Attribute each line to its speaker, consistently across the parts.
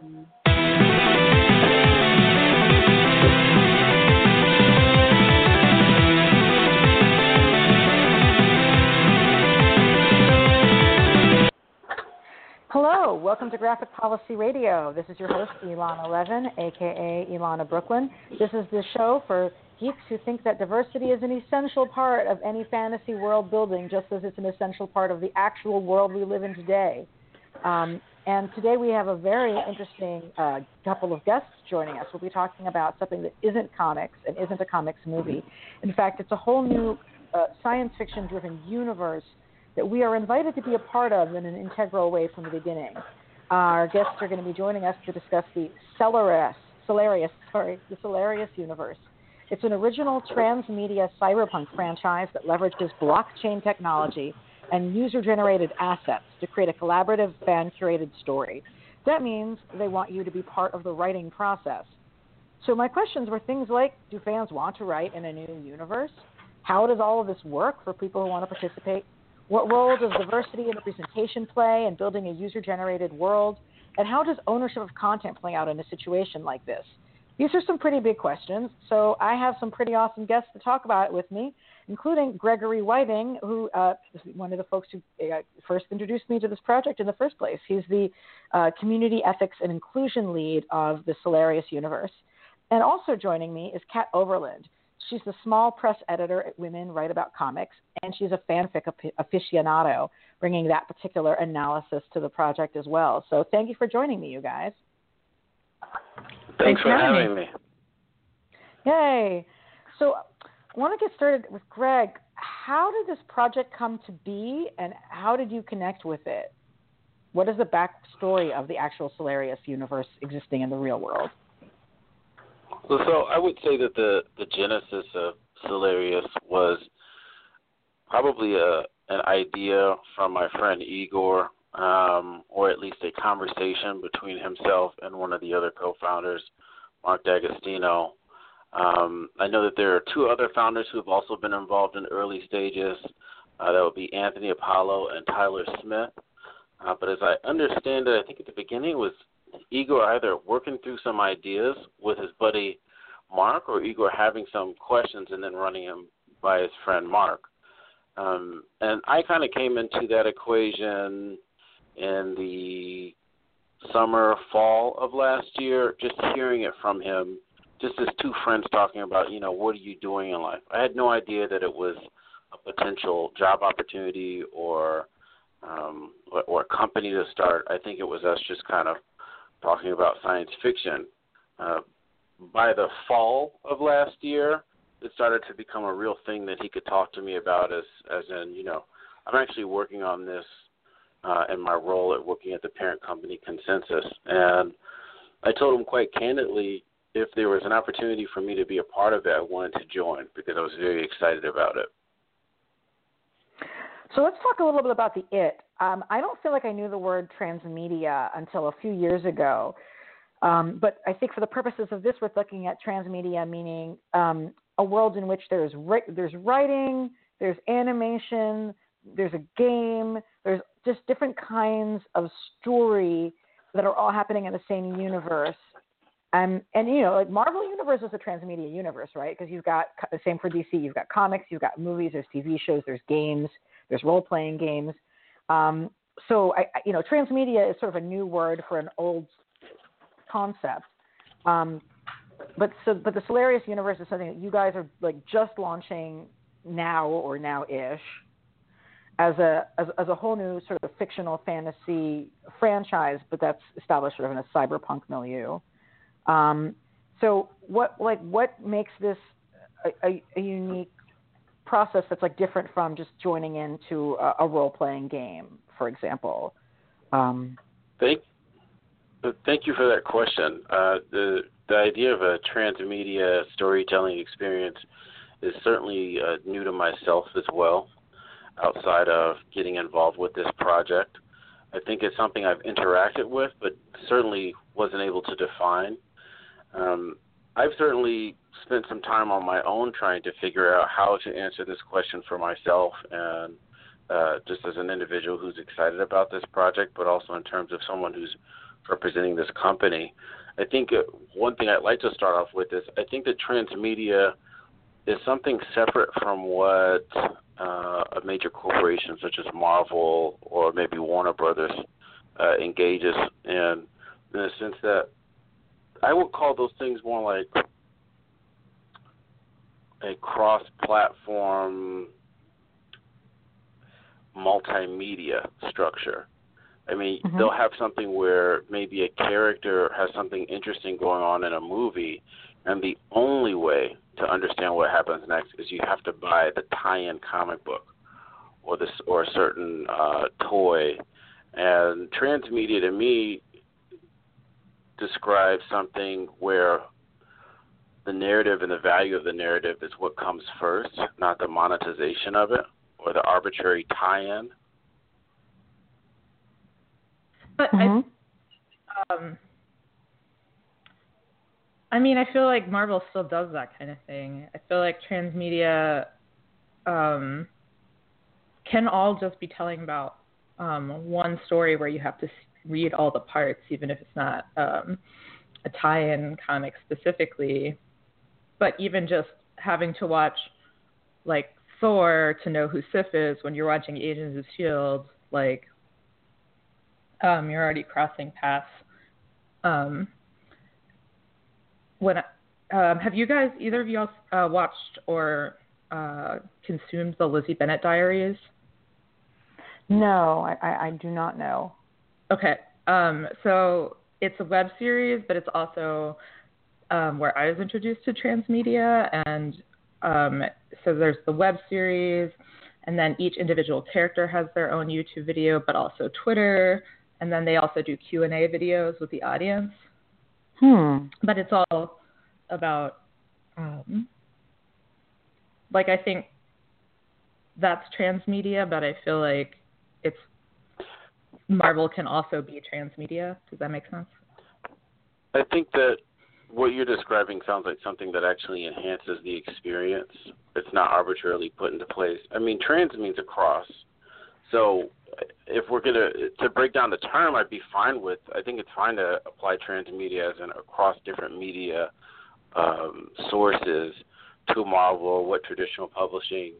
Speaker 1: Hello, welcome to Graphic Policy Radio. This is your host, Elana Levin, aka Elana Brooklyn. This is the show for geeks who think that diversity is an essential part of any fantasy world building, just as it's an essential part of the actual world we live in today. Um, and today we have a very interesting uh, couple of guests joining us. We'll be talking about something that isn't comics and isn't a comics movie. In fact, it's a whole new uh, science fiction driven universe that we are invited to be a part of in an integral way from the beginning. Our guests are going to be joining us to discuss the Cellarius, Cellarius, sorry, the Cellarius universe. It's an original transmedia cyberpunk franchise that leverages blockchain technology and user-generated assets to create a collaborative, fan-curated story. That means they want you to be part of the writing process. So my questions were things like: Do fans want to write in a new universe? How does all of this work for people who want to participate? What role does diversity and representation play in building a user generated world? And how does ownership of content play out in a situation like this? These are some pretty big questions, so I have some pretty awesome guests to talk about it with me, including Gregory Whiting, who uh, is one of the folks who uh, first introduced me to this project in the first place. He's the uh, Community Ethics and Inclusion Lead of the Cellarius Universe. And also joining me is Kat Overland. She's the small press editor at Women Write About Comics, and she's a fanfic aficionado, bringing that particular analysis to the project as well. So thank you for joining me, you guys.
Speaker 2: Thanks, Thanks for having me. me.
Speaker 1: Yay. So I want to get started with Greg. How did this project come to be, and how did you connect with it? What is the backstory of the actual Cellarius universe existing in the real world?
Speaker 2: Well, so I would say that the the genesis of Cellarius was probably a an idea from my friend Igor, um, or at least a conversation between himself and one of the other co-founders, Mark D'Agostino. Um, I know that there are two other founders who have also been involved in early stages. Uh, that would be Anthony Apollo and Tyler Smith. Uh, but as I understand it, I think at the beginning it was Igor either working through some ideas with his buddy Mark, or Igor having some questions and then running him by his friend Mark. Um, and I kind of came into that equation in the summer, fall of last year, just hearing it from him, just as two friends talking about, you know, what are you doing in life? I had no idea that it was a potential job opportunity or um, or, a company to start. I think it was us just kind of talking about science fiction. Uh, by the fall of last year, it started to become a real thing that he could talk to me about as as in, you know, I'm actually working on this uh, in my role at working at the parent company ConsenSys. And I told him quite candidly if there was an opportunity for me to be a part of it, I wanted to join because I was very excited about it.
Speaker 1: So let's talk a little bit about the it. Um, I don't feel like I knew the word transmedia until a few years ago. Um, but I think for the purposes of this, we're looking at transmedia, meaning um, a world in which there's ri- there's writing, there's animation, there's a game, there's just different kinds of story that are all happening in the same universe. Um, and you know, like Marvel Universe is a transmedia universe, right? Because you've got the same for DC. You've got comics, you've got movies, there's TV shows, there's games, there's role playing games. Um, so I, you know, transmedia is sort of a new word for an old concept. Um, but so, but the Cellarius universe is something that you guys are like just launching now or now-ish as a as, as a whole new sort of fictional fantasy franchise, but that's established sort of in a cyberpunk milieu. Um, so what like what makes this a, a, a, unique process that's like different from just joining into a, a role playing game, for example? Um,
Speaker 2: Thank Thank you for that question. Uh, the the idea of a transmedia storytelling experience is certainly uh, new to myself as well. Outside of getting involved with this project, I think it's something I've interacted with, but certainly wasn't able to define. Um, I've certainly spent some time on my own trying to figure out how to answer this question for myself and uh, just as an individual who's excited about this project, but also in terms of someone who's representing this company. I think uh, one thing I'd like to start off with is I think that transmedia is something separate from what uh, a major corporation such as Marvel or maybe Warner Brothers uh, engages in, in the sense that I would call those things more like a cross-platform multimedia structure. I mean, mm-hmm. they'll have something where maybe a character has something interesting going on in a movie, and the only way to understand what happens next is you have to buy the tie-in comic book or this or a certain uh, toy. And transmedia to me describes something where the narrative and the value of the narrative is what comes first, not the monetization of it or the arbitrary tie-in.
Speaker 3: But mm-hmm. I, um, I mean, I feel like Marvel still does that kind of thing. I feel like transmedia um, can all just be telling about um, one story where you have to read all the parts, even if it's not um, a tie-in comic specifically. But even just having to watch like Thor to know who Sif is when you're watching Agents of Shield, like um, you're already crossing paths. Um, when um, have you guys either of you uh, watched or uh, consumed the Lizzie Bennet Diaries?
Speaker 1: No, I, I, I do not know.
Speaker 3: Okay, um, so it's a web series, but it's also um, where I was introduced to transmedia, and um, so there's the web series, and then each individual character has their own YouTube video, but also Twitter, and then they also do Q and A videos with the audience.
Speaker 1: Hmm.
Speaker 3: But it's all about, um, like I think that's transmedia, but I feel like it's Marvel can also be transmedia. Does that make sense?
Speaker 2: I think that what you're describing sounds like something that actually enhances the experience. It's not arbitrarily put into place. I mean, trans means across. So if we're gonna to break down the term, I'd be fine with. I think it's fine to apply transmedia as an across different media um, sources to Marvel, what traditional publishing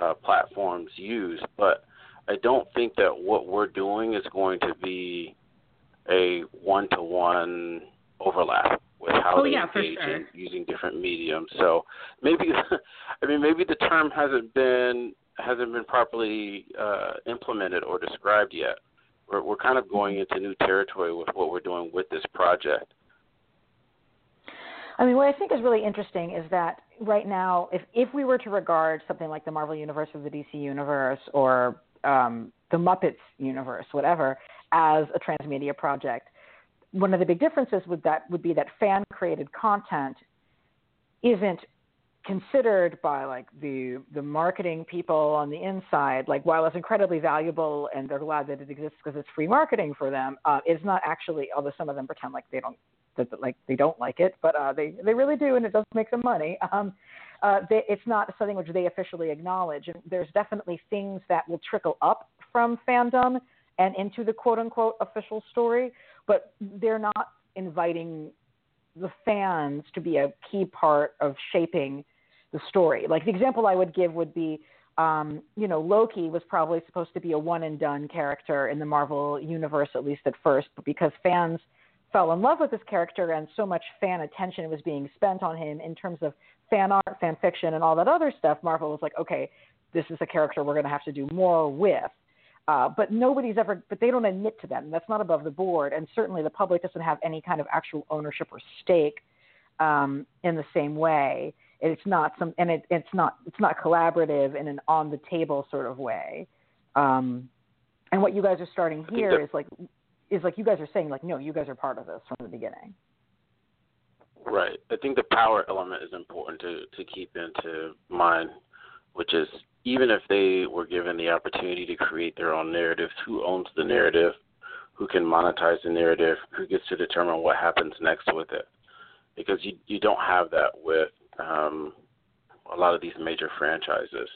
Speaker 2: uh, platforms use. But I don't think that what we're doing is going to be a one-to-one overlap with how
Speaker 3: oh,
Speaker 2: they
Speaker 3: yeah,
Speaker 2: engage
Speaker 3: sure.
Speaker 2: in using different mediums. So maybe, I mean, maybe the term hasn't been hasn't been properly uh, implemented or described yet. We're, we're kind of going into new territory with what we're doing with this project.
Speaker 1: I mean, what I think is really interesting is that right now, if if we were to regard something like the Marvel Universe or the DC Universe or um, the Muppets universe, whatever, as a transmedia project, one of the big differences with that would be that fan created content isn't considered by like the the marketing people on the inside. Like while it's incredibly valuable and they're glad that it exists because it's free marketing for them uh, it's not actually although some of them pretend like they don't that like they don't like it but uh, they they really do and it does make them money. Um, uh, they, it's not something which they officially acknowledge and there's definitely things that will trickle up from fandom and into the quote unquote official story but they're not inviting the fans to be a key part of shaping the story. Like the example I would give would be, um, you know, Loki was probably supposed to be a one and done character in the Marvel universe, at least at first, but because fans fell in love with this character and so much fan attention was being spent on him in terms of fan art, fan fiction, and all that other stuff, Marvel was like, okay, this is a character we're going to have to do more with. Uh, but nobody's ever, but they don't admit to them. that's not above the board. And certainly the public doesn't have any kind of actual ownership or stake um, in the same way it's not some and it, it's not it's not collaborative in an on the table sort of way um, and what you guys are starting here is like is like you guys are saying like no you guys are part of this from the beginning.
Speaker 2: Right. I think the power element is important to to keep into mind which is even if they were given the opportunity to create their own narrative who owns the narrative? Who can monetize the narrative? Who gets to determine what happens next with it? Because you you don't have that with um, a lot of these major franchises.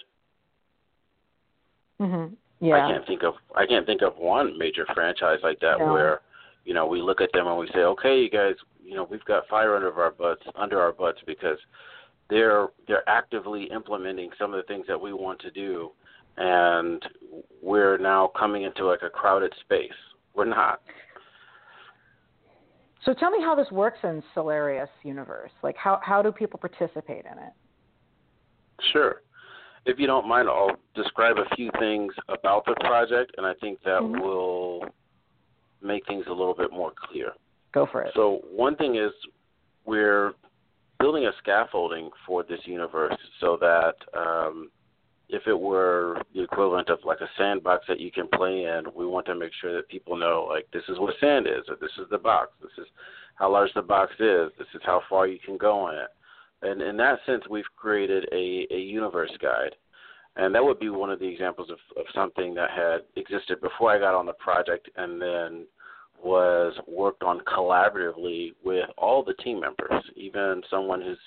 Speaker 1: Mm-hmm. Yeah.
Speaker 2: I can't think of I can't think of one major franchise like that
Speaker 1: no.
Speaker 2: where you know, we look at them and we say, okay, you guys, you know, we've got fire under our butts, under our butts because they're they're actively implementing some of the things that we want to do, and we're now coming into like a crowded space. We're not.
Speaker 1: So tell me how this works in Cellarius universe. Like how how do people participate in it?
Speaker 2: Sure. If you don't mind, I'll describe a few things about the project, and I think that mm-hmm. will make things a little bit more clear.
Speaker 1: Go for it.
Speaker 2: So one thing is we're building a scaffolding for this universe so that um, if it were the equivalent of like a sandbox that you can play in, we want to make sure that people know like this is what sand is, or this is the box, this is how large the box is, this is how far you can go in it. And in that sense, we've created a, a universe guide. And that would be one of the examples of, of something that had existed before I got on the project and then was worked on collaboratively with all the team members, even someone who's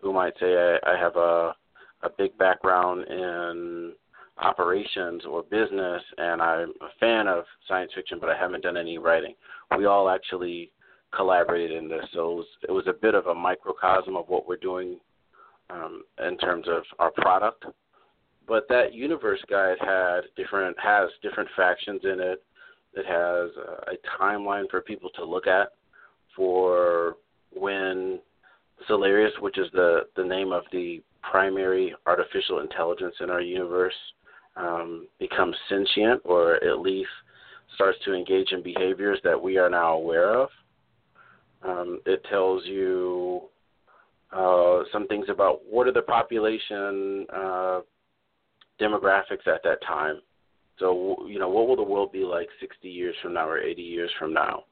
Speaker 2: who might say I, I have a a big background in operations or business and I'm a fan of science fiction but I haven't done any writing. We all actually collaborated in this. So it was, it was a bit of a microcosm of what we're doing um, in terms of our product. But that universe guide had different has different factions in it. It has a, a timeline for people to look at for when Cellarius, which is the the name of the primary artificial intelligence in our universe, um, becomes sentient or at least starts to engage in behaviors that we are now aware of. Um, it tells you uh, some things about what are the population uh, demographics at that time. So, you know, what will the world be like 60 years from now or 80 years from now?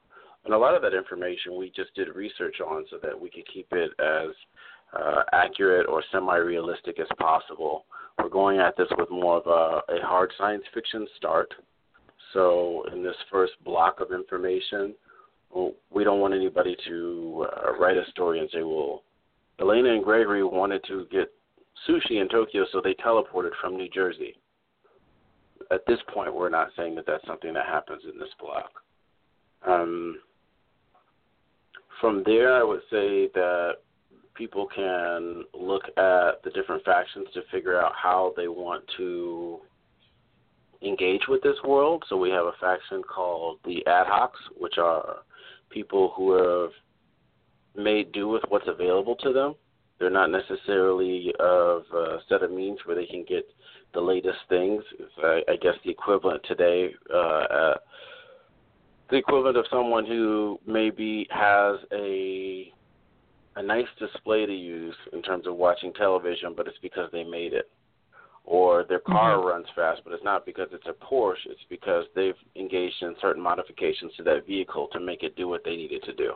Speaker 2: And a lot of that information we just did research on so that we could keep it as uh, accurate or semi-realistic as possible. We're going at this with more of a, a hard science fiction start. So, in this first block of information, well, we don't want anybody to uh, write a story and say, well, Elena and Gregory wanted to get sushi in Tokyo, so they teleported from New Jersey. At this point, we're not saying that that's something that happens in this block. Um, from there, I would say that people can look at the different factions to figure out how they want to engage with this world. So we have a faction called the Ad Hocs, which are people who have made do with what's available to them. They're not necessarily of a set of means where they can get the latest things. I, I guess the equivalent today, uh, uh, the equivalent of someone who maybe has a a nice display to use in terms of watching television, but it's because they made it. Or their car mm-hmm. runs fast, but it's not because it's a Porsche. It's because they've engaged in certain modifications to that vehicle to make it do what they needed to do.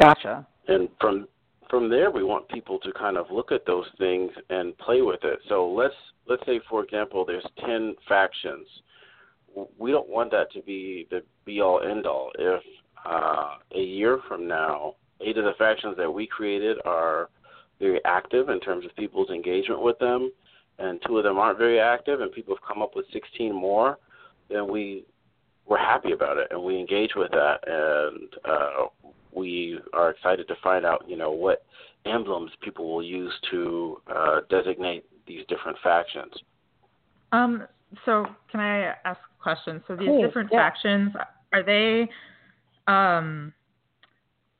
Speaker 1: Gotcha.
Speaker 2: And from from there, we want people to kind of look at those things and play with it. So let's let's say, for example, there's ten factions. We don't want that to be the be all end all. If uh, a year from now, eight of the factions that we created are very active in terms of people's engagement with them, and two of them aren't very active, and people have come up with 16 more, then we we're happy about it and we engage with that, and uh, we are excited to find out, you know, what emblems people will use to uh, designate these different factions.
Speaker 3: Um. So, can I ask a question? So, these
Speaker 1: Please,
Speaker 3: different
Speaker 1: yeah.
Speaker 3: factions are they um,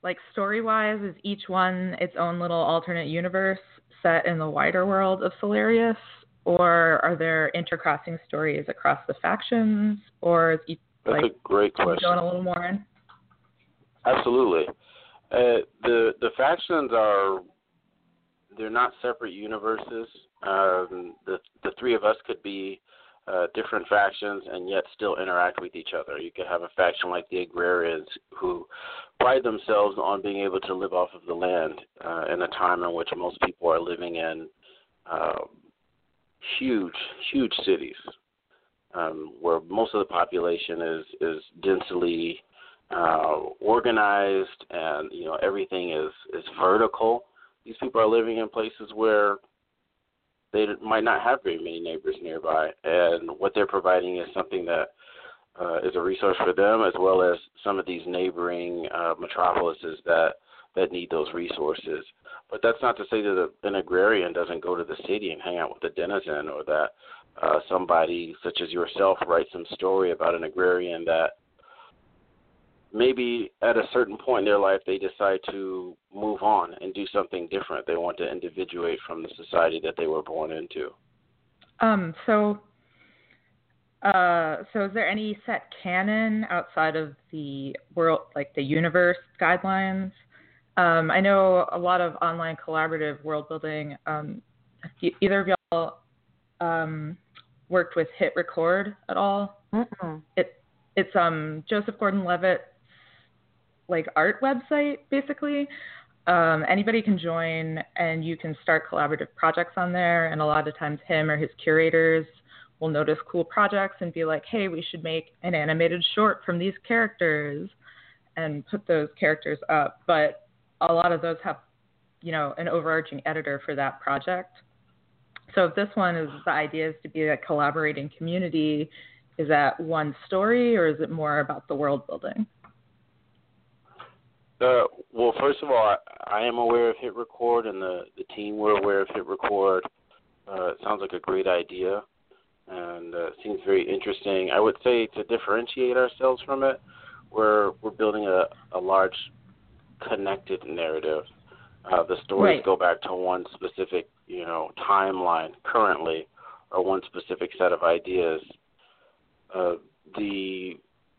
Speaker 3: like story wise, is each one its own little alternate universe set in the wider world of Cellarius? Or are there intercrossing stories across the factions? Or is each
Speaker 2: That's
Speaker 3: like,
Speaker 2: a great question.
Speaker 3: Going a little more in?
Speaker 2: Absolutely. Uh, the the factions are they're not separate universes. Um, the the three of us could be uh, different factions and yet still interact with each other. You could have a faction like the agrarians who pride themselves on being able to live off of the land uh, in a time in which most people are living in uh, huge, huge cities um, where most of the population is is densely uh, organized and you know everything is is vertical. These people are living in places where they might not have very many neighbors nearby, and what they're providing is something that uh, is a resource for them, as well as some of these neighboring uh, metropolises that that need those resources. But that's not to say that an agrarian doesn't go to the city and hang out with the denizen, or that uh, somebody such as yourself writes some story about an agrarian that maybe at a certain point in their life they decide to move on and do something different. They want to individuate from the society that they were born into.
Speaker 3: Um, so uh, so is there any set canon outside of the world, like the universe guidelines? Um, I know a lot of online collaborative world building. Um, either of y'all um, worked with Hit Record at all?
Speaker 1: Mm-mm.
Speaker 3: It it's um Joseph Gordon-Levitt's like art website basically. Um, anybody can join and you can start collaborative projects on there. And a lot of times, him or his curators will notice cool projects and be like, hey, we should make an animated short from these characters and put those characters up. But a lot of those have, you know, an overarching editor for that project. So if this one is the idea is to be a collaborating community, is that one story or is it more about the world building?
Speaker 2: Uh, well, first of all, I, I am aware of Hit Record, and the the team were aware of Hit Record. Uh, it sounds like a great idea and uh, seems very interesting. I would say to differentiate ourselves from it, we're we're building a, a large connected narrative. Uh, the stories
Speaker 3: right.
Speaker 2: go back to one specific, you know, timeline currently, or one specific set of ideas. Uh, the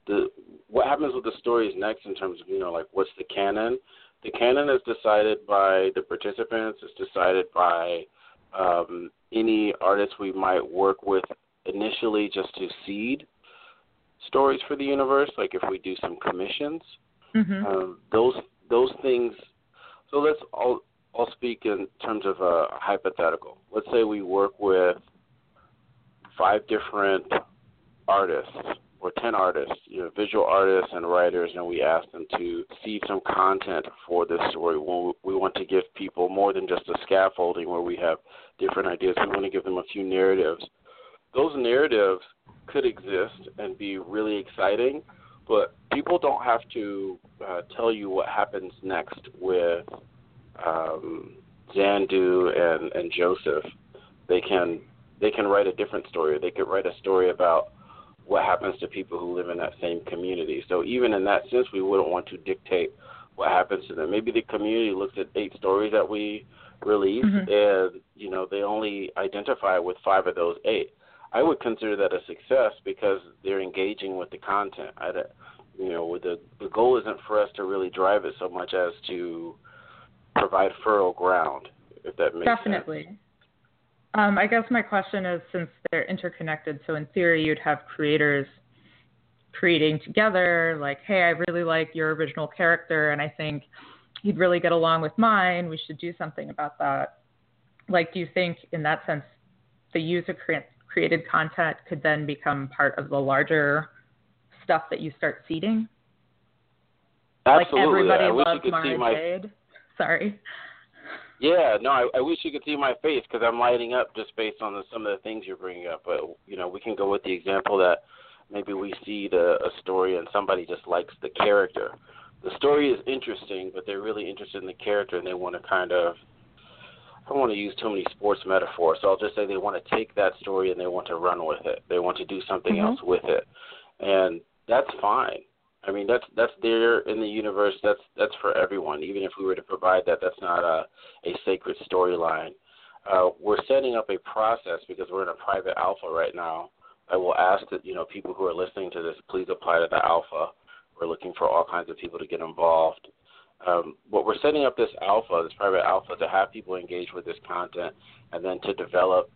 Speaker 2: the what happens with the stories next in terms of you know like what's the canon? The canon is decided by the participants. It's decided by um, any artists we might work with initially just to seed stories for the universe, like if we do some commissions,
Speaker 3: mm-hmm.
Speaker 2: um, those those things. So let's all I'll speak in terms of a hypothetical. Let's say we work with five different artists or 10 artists, you know, visual artists and writers, and we ask them to seed some content for this story. We want to give people more than just a scaffolding where we have different ideas. We want to give them a few narratives. Those narratives could exist and be really exciting, but people don't have to uh, tell you what happens next with um, Zandu and, and Joseph. They can they can write a different story. They could write a story about what happens to people who live in that same community. So even in that sense, we wouldn't want to dictate what happens to them. Maybe the community looks at eight stories that we release,
Speaker 3: mm-hmm.
Speaker 2: and you know they only identify with five of those eight. I would consider that a success because they're engaging with the content. I, you know, with the the goal isn't for us to really drive it so much as to provide fertile ground, if that makes sense.
Speaker 3: Definitely.
Speaker 2: sense.
Speaker 3: Um, I guess my question is since they're interconnected, so in theory, you'd have creators creating together, like, hey, I really like your original character, and I think he'd really get along with mine. We should do something about that. Like, do you think, in that sense, the user created content could then become part of the larger stuff that you start seeding?
Speaker 2: Absolutely.
Speaker 3: Like, everybody
Speaker 2: I wish
Speaker 3: loves
Speaker 2: you could
Speaker 3: Mara
Speaker 2: see my...
Speaker 3: Jade. Sorry.
Speaker 2: Yeah, no, I, I wish you could see my face because I'm lighting up just based on the, some of the things you're bringing up. But you know, we can go with the example that maybe we see the, a story and somebody just likes the character. The story is interesting, but they're really interested in the character and they want to kind of. I don't want to use too many sports metaphors, so I'll just say they want to take that story and they want to run with it. They want to do something
Speaker 3: mm-hmm.
Speaker 2: else with it, and that's fine. I mean, that's that's there in the universe. That's that's for everyone. Even if we were to provide that, that's not a a sacred storyline. Uh, we're setting up a process because we're in a private alpha right now. I will ask that you know people who are listening to this, please apply to the alpha. We're looking for all kinds of people to get involved. Um, but we're setting up this alpha, this private alpha, to have people engage with this content, and then to develop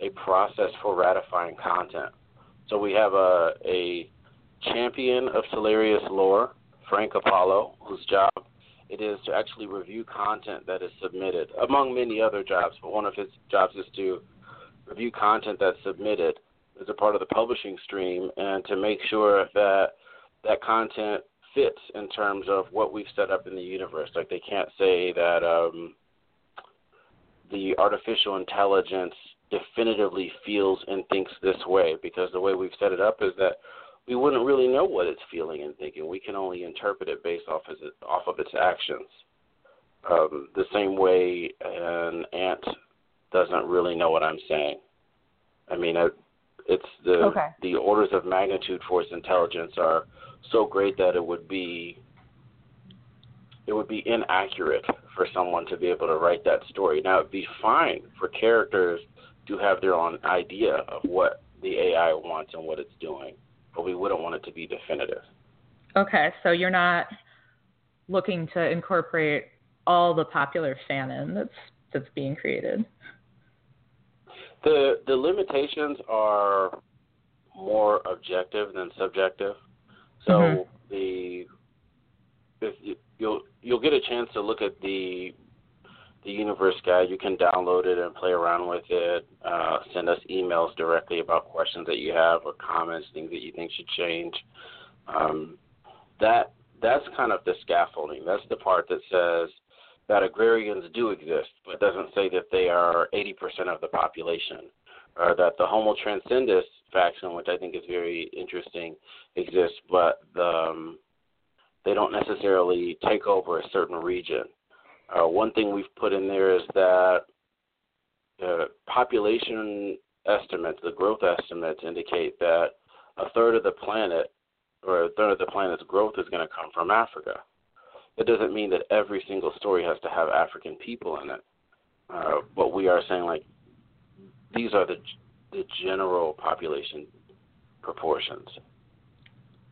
Speaker 2: a process for ratifying content. So we have a a champion of Cellarius lore, Frank Apollo, whose job it is to actually review content that is submitted, among many other jobs. But one of his jobs is to review content that's submitted as a part of the publishing stream and to make sure that that content fits in terms of what we've set up in the universe. Like they can't say that um, the artificial intelligence definitively feels and thinks this way because the way we've set it up is that we wouldn't really know what it's feeling and thinking. We can only interpret it based off of it, off of its actions. Um, the same way an ant doesn't really know what I'm saying. I mean, it, it's the
Speaker 1: okay.
Speaker 2: the orders of magnitude for its intelligence are so great that it would be it would be inaccurate for someone to be able to write that story. Now it'd be fine for characters to have their own idea of what the AI wants and what it's doing, but we wouldn't want it to be definitive.
Speaker 3: Okay, so you're not looking to incorporate all the popular fanon that's that's being created.
Speaker 2: The the limitations are more objective than subjective. So mm-hmm. the if you, you'll you'll get a chance to look at the the universe guide. You can download it and play around with it. Uh, send us emails directly about questions that you have or comments, things that you think should change. Um, that that's kind of the scaffolding. That's the part that says that agrarians do exist, but doesn't say that they are 80% of the population, or that the Homo transcendus faction, which I think is very interesting, exists, but the, um, they don't necessarily take over a certain region. Uh, one thing we've put in there is that uh, population estimates, the growth estimates, indicate that a third of the planet, or a third of the planet's growth, is going to come from Africa. It doesn't mean that every single story has to have African people in it, uh, but we are saying like these are the the general population proportions.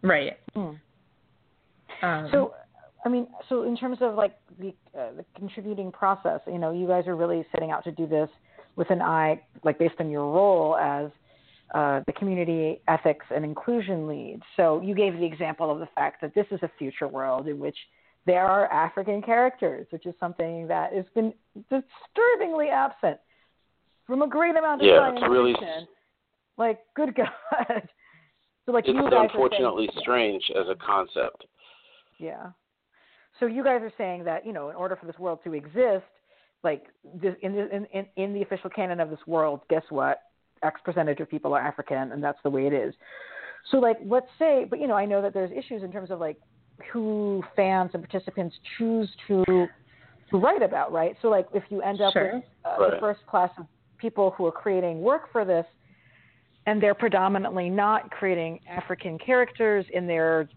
Speaker 3: Right.
Speaker 1: Hmm. Um, so, I mean, so in terms of like the uh, the contributing process, you know, you guys are really setting out to do this with an eye, like based on your role as uh, the community ethics and inclusion lead. So you gave the example of the fact that this is a future world in which there are African characters, which is something that has been disturbingly absent from a great amount of
Speaker 2: yeah,
Speaker 1: science
Speaker 2: it's really,
Speaker 1: Like, good God. so, like,
Speaker 2: it's
Speaker 1: you guys
Speaker 2: unfortunately
Speaker 1: saying,
Speaker 2: strange as a concept.
Speaker 1: Yeah. So you guys are saying that you know, in order for this world to exist, like this, in, the, in in in the official canon of this world, guess what? X percentage of people are African, and that's the way it is. So, like, let's say, but you know, I know that there's issues in terms of like who fans and participants choose to to write about, right? So, like, if you end up
Speaker 3: sure.
Speaker 1: with uh,
Speaker 2: right.
Speaker 1: the first class of people who are creating work for this, and they're predominantly not creating African characters in their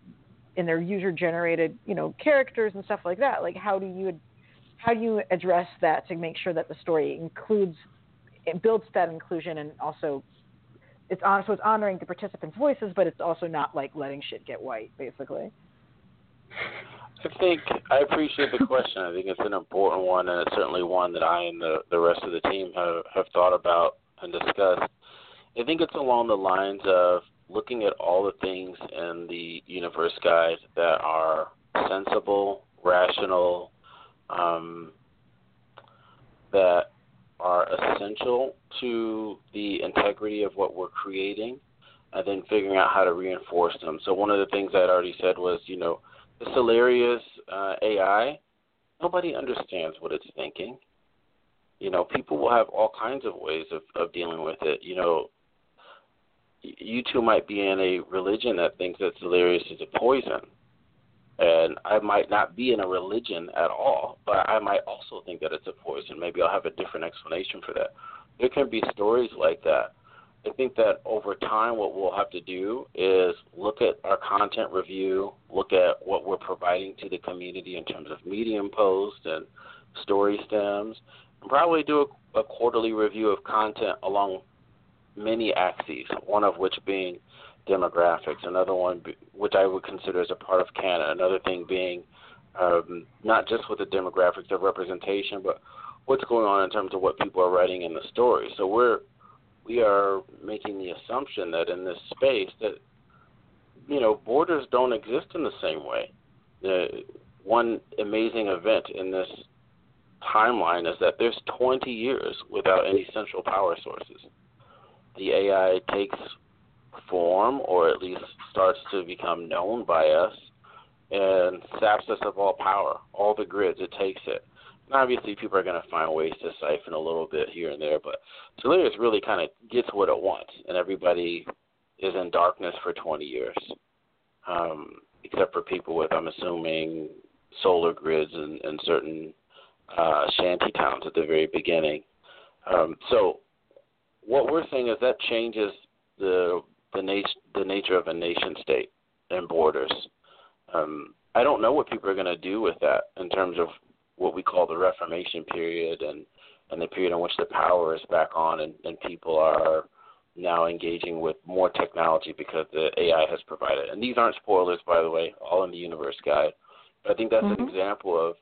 Speaker 1: in their user generated, you know, characters and stuff like that. Like, how do you how do you address that to make sure that the story includes it builds that inclusion and also it's on so it's honoring the participants' voices, but it's also not like letting shit get white, basically.
Speaker 2: I think I appreciate the question. I think it's an important one, and it's certainly one that I and the, the rest of the team have, have thought about and discussed. I think it's along the lines of looking at all the things in the universe guide that are sensible, rational, um, that are essential to the integrity of what we're creating, and then figuring out how to reinforce them. So one of the things I'd already said was, you know, this Cellarius uh, AI, nobody understands what it's thinking. You know, people will have all kinds of ways of, of dealing with it. You know, you two might be in a religion that thinks that Cellarius is a poison. And I might not be in a religion at all, but I might also think that it's a poison. Maybe I'll have a different explanation for that. There can be stories like that I think that over time, what we'll have to do is look at our content review, look at what we're providing to the community in terms of medium posts and story stems, and probably do a, a quarterly review of content along many axes, one of which being demographics, another one which I would consider as a part of Canada, another thing being um, not just with the demographics of representation, but what's going on in terms of what people are writing in the story. So we're we are making the assumption that in this space that you know borders don't exist in the same way. The one amazing event in this timeline is that there's 20 years without any central power sources. The AI takes form, or at least starts to become known by us, and saps us of all power, all the grids. It takes it obviously people are going to find ways to siphon a little bit here and there, but Cellarius really kind of gets what it wants, and everybody is in darkness for 20 years, um, except for people with, I'm assuming, solar grids and, and certain uh, shanty towns at the very beginning. Um, so, what we're saying is that changes the the, nat- the nature of a nation state and borders. Um, I don't know what people are going to do with that in terms of what we call the Reformation period and and the period in which the power is back on and, and people are now engaging with more technology because the AI has provided. And these aren't spoilers, by the way, all in the universe guide. But I think that's
Speaker 1: mm-hmm.
Speaker 2: an example of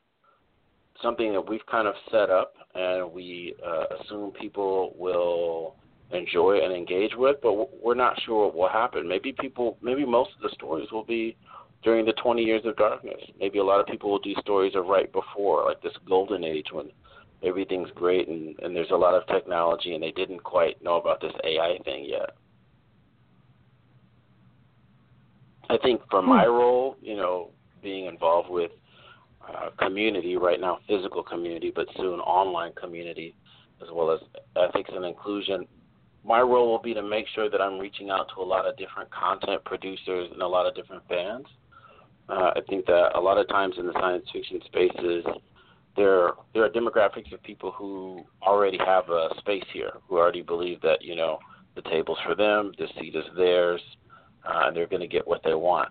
Speaker 2: something that we've kind of set up and we uh, assume people will enjoy and engage with, but we're not sure what will happen. Maybe people, maybe most of the stories will be during the 20 years of darkness. Maybe a lot of people will do stories of right before, like this golden age when everything's great and, and there's a lot of technology and they didn't quite know about this AI thing yet. I think for my hmm. role, you know, being involved with uh, community right now, physical community, but soon online community, as well as ethics and inclusion, my role will be to make sure that I'm reaching out to a lot of different content producers and a lot of different fans. Uh, I think that a lot of times in the science fiction spaces, there there are demographics of people who already have a space here, who already believe that you know the table's for them, the seat is theirs, uh, and they're going to get what they want.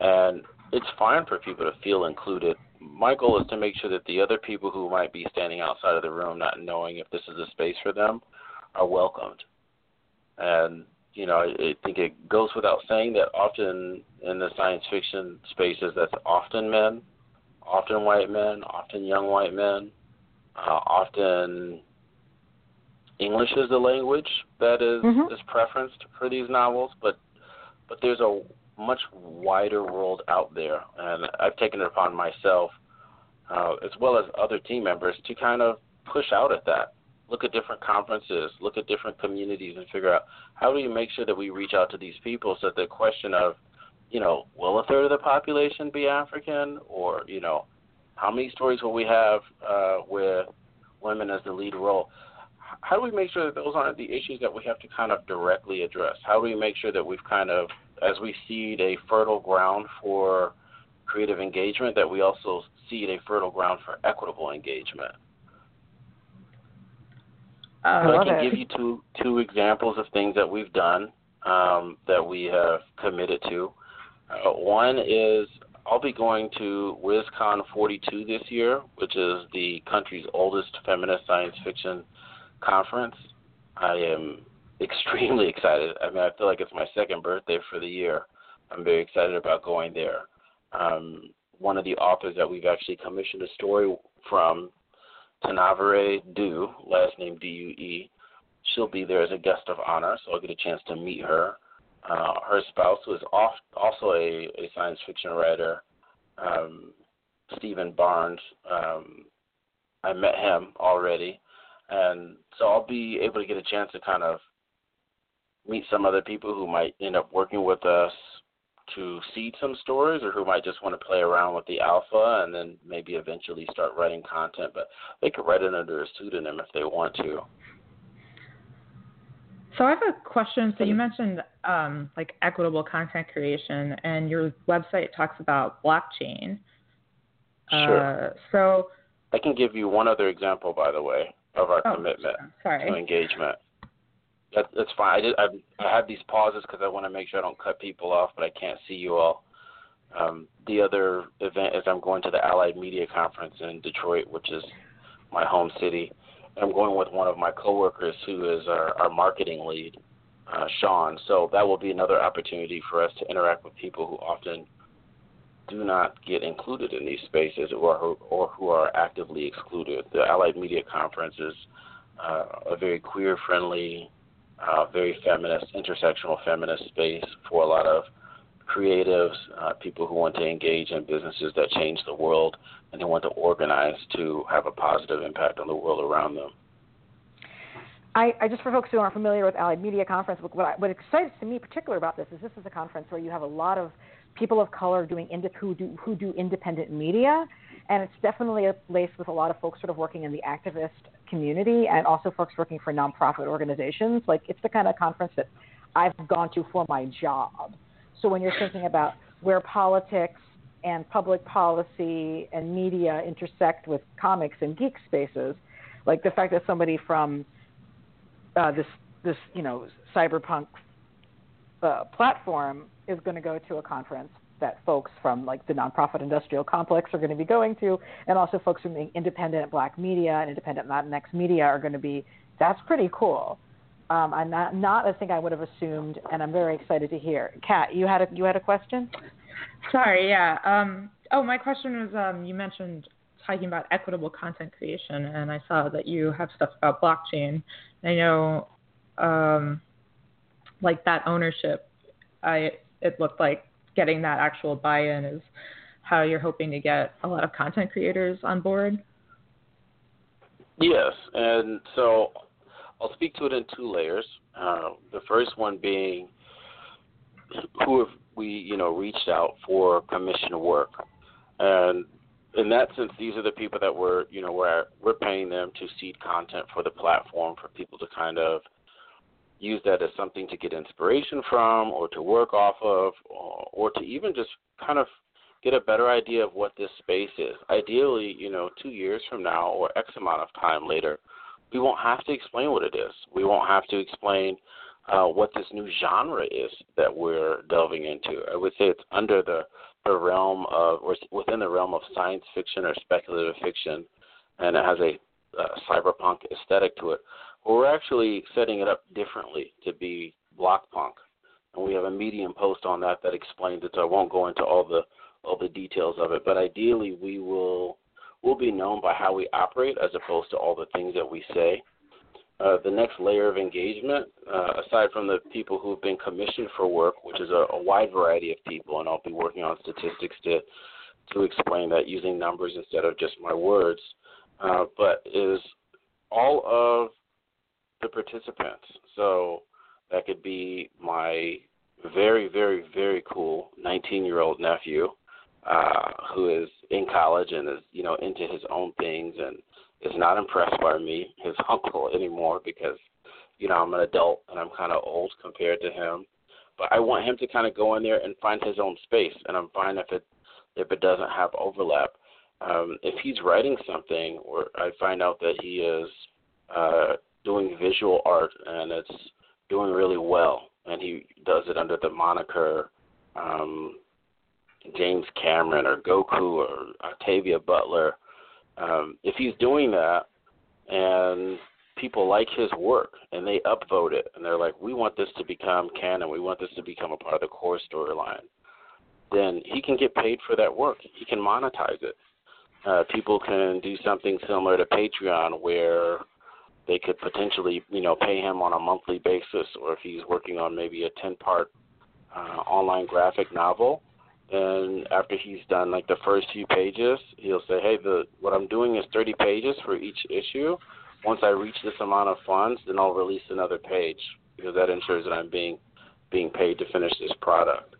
Speaker 2: And it's fine for people to feel included. My goal is to make sure that the other people who might be standing outside of the room, not knowing if this is a space for them, are welcomed. And you know, I think it goes without saying that often in the science fiction spaces, that's often men, often white men, often young white men, uh, often English is the language that is,
Speaker 1: mm-hmm.
Speaker 2: is preferenced for these novels, but but there's a much wider world out there, and I've taken it upon myself, uh, as well as other team members, to kind of push out at that. Look at different conferences, look at different communities, and figure out how do you make sure that we reach out to these people so that the question of you know, will a third of the population be African, or you know, how many stories will we have uh, with women as the lead role? How do we make sure that those aren't the issues that we have to kind of directly address? How do we make sure that we've kind of, as we seed a fertile ground for creative engagement, that we also seed a fertile ground for equitable engagement? So
Speaker 1: I,
Speaker 2: I can
Speaker 1: it.
Speaker 2: give you two two examples of things that we've done um, that we have committed to. Uh, one is I'll be going to WisCon 42 this year, which is the country's oldest feminist science fiction conference. I am extremely excited. I mean, I feel like it's my second birthday for the year. I'm very excited about going there. Um, one of the authors that we've actually commissioned a story from, Tananarive Due, last name D U E, she'll be there as a guest of honor, so I'll get a chance to meet her. Uh, her spouse was also a, a science fiction writer, um, Stephen Barnes. Um, I met him already, and so I'll be able to get a chance to kind of meet some other people who might end up working with us to seed some stories or who might just want to play around with the alpha and then maybe eventually start writing content but they could write it under a pseudonym if they want to
Speaker 3: so I have a question. So you mentioned um, like equitable content creation, and your website talks about blockchain.
Speaker 2: Sure.
Speaker 3: Uh, so
Speaker 2: I can give you one other example, by the way, of our
Speaker 3: oh,
Speaker 2: commitment to engagement. That, that's fine. I did. I, I have these pauses because I want to make sure I don't cut people off, but I can't see you all. Um, the other event is I'm going to the Allied Media Conference in Detroit, which is my home city. I'm going with one of my coworkers who is our, our marketing lead, uh, Sean. So that will be another opportunity for us to interact with people who often do not get included in these spaces or who, or who are actively excluded. The Allied Media Conference is uh, a very queer friendly, uh, very feminist, intersectional feminist space for a lot of creatives, uh, people who want to engage in businesses that change the world, and they want to organize to have a positive impact on the world around them.
Speaker 1: I, I just for folks who aren't familiar with Allied Media Conference, what, I, what excites to me particular about this is this is a conference where you have a lot of people of color doing who do who do independent media, and it's definitely a place with a lot of folks sort of working in the activist community and also folks working for nonprofit organizations. Like it's the kind of conference that I've gone to for my job. So when you're thinking about where politics and public policy and media intersect with comics and geek spaces, like the fact that somebody from uh, this this you know cyberpunk uh, platform is going to go to a conference that folks from like the nonprofit industrial complex are going to be going to, and also folks from the independent black media and independent Latinx media are going to be. That's pretty cool. Um, I'm not not a thing I would have assumed, and I'm very excited to hear. Kat, you had a you had a question.
Speaker 3: Sorry, yeah. Um, oh, my question was um, you mentioned talking about equitable content creation, and I saw that you have stuff about blockchain. I know, um, like that ownership, I it looked like getting that actual buy-in is how you're hoping to get a lot of content creators on board.
Speaker 2: Yes, and so I'll speak to it in two layers. Uh, the first one being who have we, you know, reached out for commission work, and in that sense, these are the people that we're, you know, we're we're paying them to seed content for the platform for people to kind of use that as something to get inspiration from, or to work off of, or, or to even just kind of get a better idea of what this space is. Ideally, you know, two years from now or X amount of time later, we won't have to explain what it is. We won't have to explain uh, what this new genre is that we're delving into. I would say it's under the, the realm of, or within the realm of science fiction or speculative fiction, and it has a cyberpunk aesthetic to it. We're actually setting it up differently to be block punk, and we have a medium post on that that explains it. So I won't go into all the all the details of it, but ideally we will will be known by how we operate as opposed to all the things that we say. Uh, the next layer of engagement, uh, aside from the people who've been commissioned for work, which is a, a, wide variety of people, and I'll be working on statistics to to explain that using numbers instead of just my words, uh, but is all of the participants. So that could be my very, very, very cool 19 year old nephew uh, who is in college and is, you know, into his own things and is not impressed by me, his uncle, anymore because, you know, I'm an adult and I'm kind of old compared to him. But I want him to kind of go in there and find his own space, and I'm fine if it if it doesn't have overlap. Um, if he's writing something, or I find out that he is uh, doing visual art and it's doing really well, and he does it under the moniker um, James Cameron or Goku or Octavia Butler um, if he's doing that and people like his work and they upvote it and they're like, we want this to become canon, we want this to become a part of the core storyline, then he can get paid for that work. He can monetize it. Uh, people can do something similar to Patreon where they could potentially, you know, pay him on a monthly basis, or if he's working on maybe a ten-part uh, online graphic novel, and after he's done like the first few pages, he'll say, "Hey, the what I'm doing is 30 pages for each issue. Once I reach this amount of funds, then I'll release another page because that ensures that I'm being being paid to finish this product."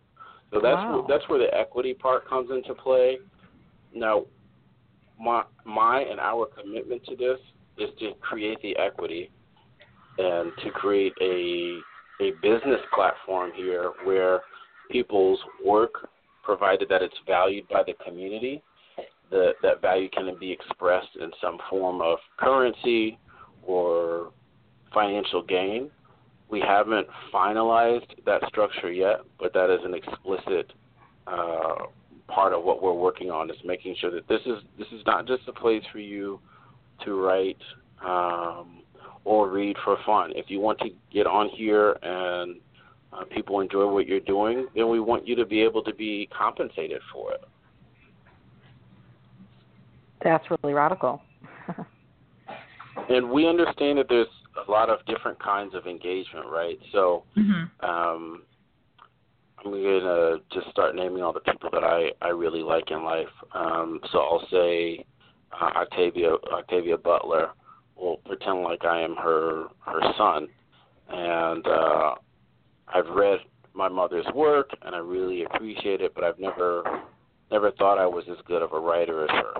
Speaker 2: So that's
Speaker 1: wow.
Speaker 2: where, that's where the equity part comes into play. Now, my my and our commitment to this is to create the equity and to create a a business platform here where people's work provided that it's valued by the community, the, that value can be expressed in some form of currency or financial gain. We haven't finalized that structure yet, but that is an explicit uh, part of what we're working on. Is making sure that this is this is not just a place for you to write um, or read for fun. If you want to get on here and uh, people enjoy what you're doing, then we want you to be able to be compensated for it.
Speaker 1: That's really radical.
Speaker 2: and we understand that there's a lot of different kinds of engagement, right? So
Speaker 3: mm-hmm.
Speaker 2: um, I'm going to just start naming all the people that I, I really like in life. Um, so I'll say uh, Octavia Octavia Butler. Will pretend like I am her her son, and uh, I've read my mother's work and I really appreciate it, but I've never never thought I was as good of a writer as her.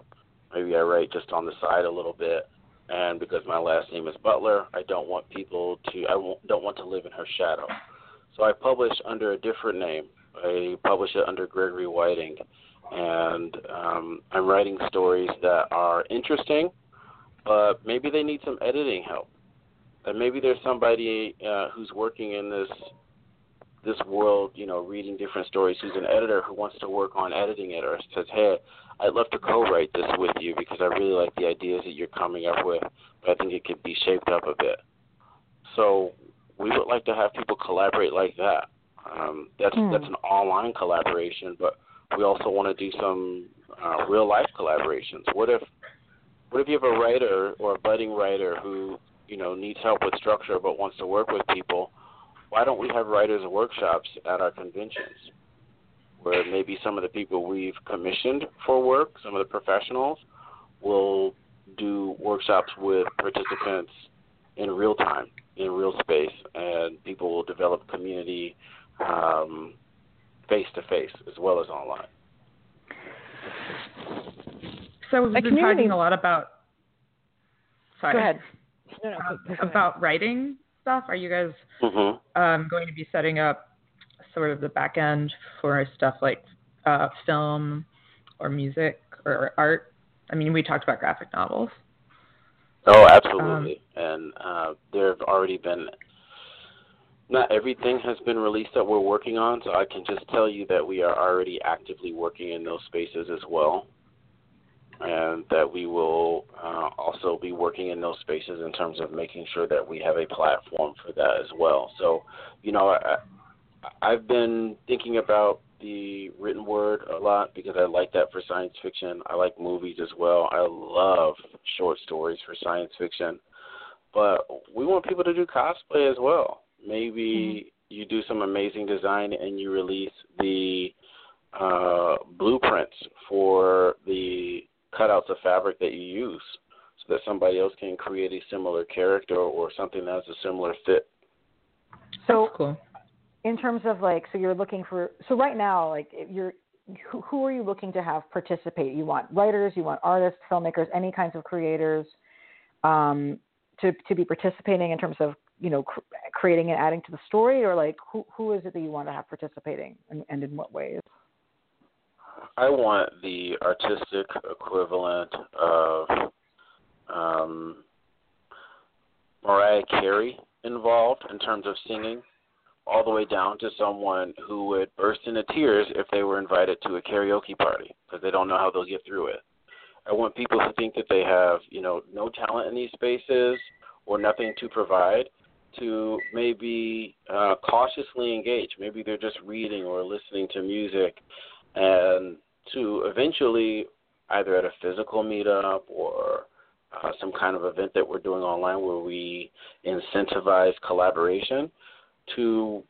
Speaker 2: Maybe I write just on the side a little bit, and because my last name is Butler, I don't want people to I don't want to live in her shadow. So I publish under a different name. I publish it under Gregory Whiting, and um, I'm writing stories that are interesting, but maybe they need some editing help. And maybe there's somebody uh, who's working in this this world, you know, reading different stories, who's an editor who wants to work on editing it, or says, "Hey, I'd love to co-write this with you because I really like the ideas that you're coming up with, but I think it could be shaped up a bit." So we would like to have people collaborate like that. Um, that's
Speaker 1: Hmm.
Speaker 2: that's an online collaboration, but we also want to do some uh, real life collaborations. What if what if you have a writer or a budding writer who you know needs help with structure but wants to work with people? Why don't we have writers workshops at our conventions, where maybe some of the people we've commissioned for work, some of the professionals, will do workshops with participants in real time, in real space, and people will develop community face to face as well as online.
Speaker 3: So we've
Speaker 1: A
Speaker 3: been
Speaker 1: community-
Speaker 3: talking a lot about. Sorry.
Speaker 1: Go ahead. No, no,
Speaker 3: Uh,
Speaker 1: go- go ahead.
Speaker 3: about writing stuff. Are you guys
Speaker 2: hmm
Speaker 3: um, going to be setting up sort of the back end for stuff like uh, film or music or art? I mean, we talked about graphic novels.
Speaker 2: Oh, absolutely. and uh, there have already been. Not everything has been released that we're working on, so I can just tell you that we are already actively working in those spaces as well, and that we will uh, also be working in those spaces in terms of making sure that we have a platform for that as well. So, you know, I, I've been thinking about the written word a lot because I like that for science fiction. I like movies as well. I love short stories for science fiction. But we want people to do cosplay as well. Maybe you do some amazing design and you release the uh, blueprints for the cutouts of fabric that you use so that somebody else can create a similar character or something that has a similar fit.
Speaker 1: So
Speaker 3: cool.
Speaker 1: in terms of like so you're looking for so right now like you're who, who are you looking to have participate you want writers you want artists filmmakers any kinds of creators um, to to be participating in terms of you know cr- creating and adding to the story or like who who is it that you want to have participating and, and in what ways
Speaker 2: I want the artistic equivalent of um, Mariah Carey involved in terms of singing, all the way down to someone who would burst into tears if they were invited to a karaoke party because they don't know how they'll get through it. I want people who think that they have, you know, no talent in these spaces or nothing to provide to maybe uh, cautiously engage. Maybe they're just reading or listening to music, and to eventually either at a physical meetup or uh, some kind of event that we're doing online where we incentivize collaboration to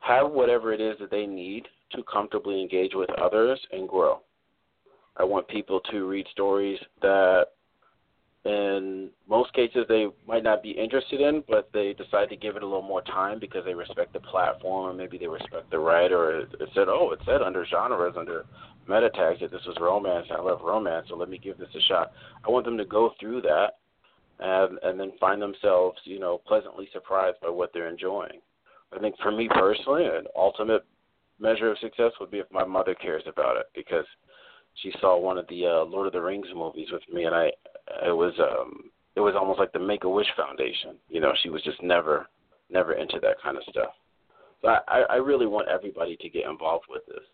Speaker 2: have whatever it is that they need to comfortably engage with others and grow. I want people to read stories that in most cases they might not be interested in, but they decide to give it a little more time because they respect the platform or maybe they respect the writer or it said, oh, it said under genres, under meta tags that this was romance. I love romance, so let me give this a shot. I want them to go through that and and then find themselves, you know, pleasantly surprised by what they're enjoying. I think for me personally, an ultimate measure of success would be if my mother cares about it because she saw one of the uh, Lord of the Rings movies with me, and I it was um it was almost like the Make a Wish Foundation. You know, she was just never never into that kind of stuff. So I, I really want everybody to get involved with this.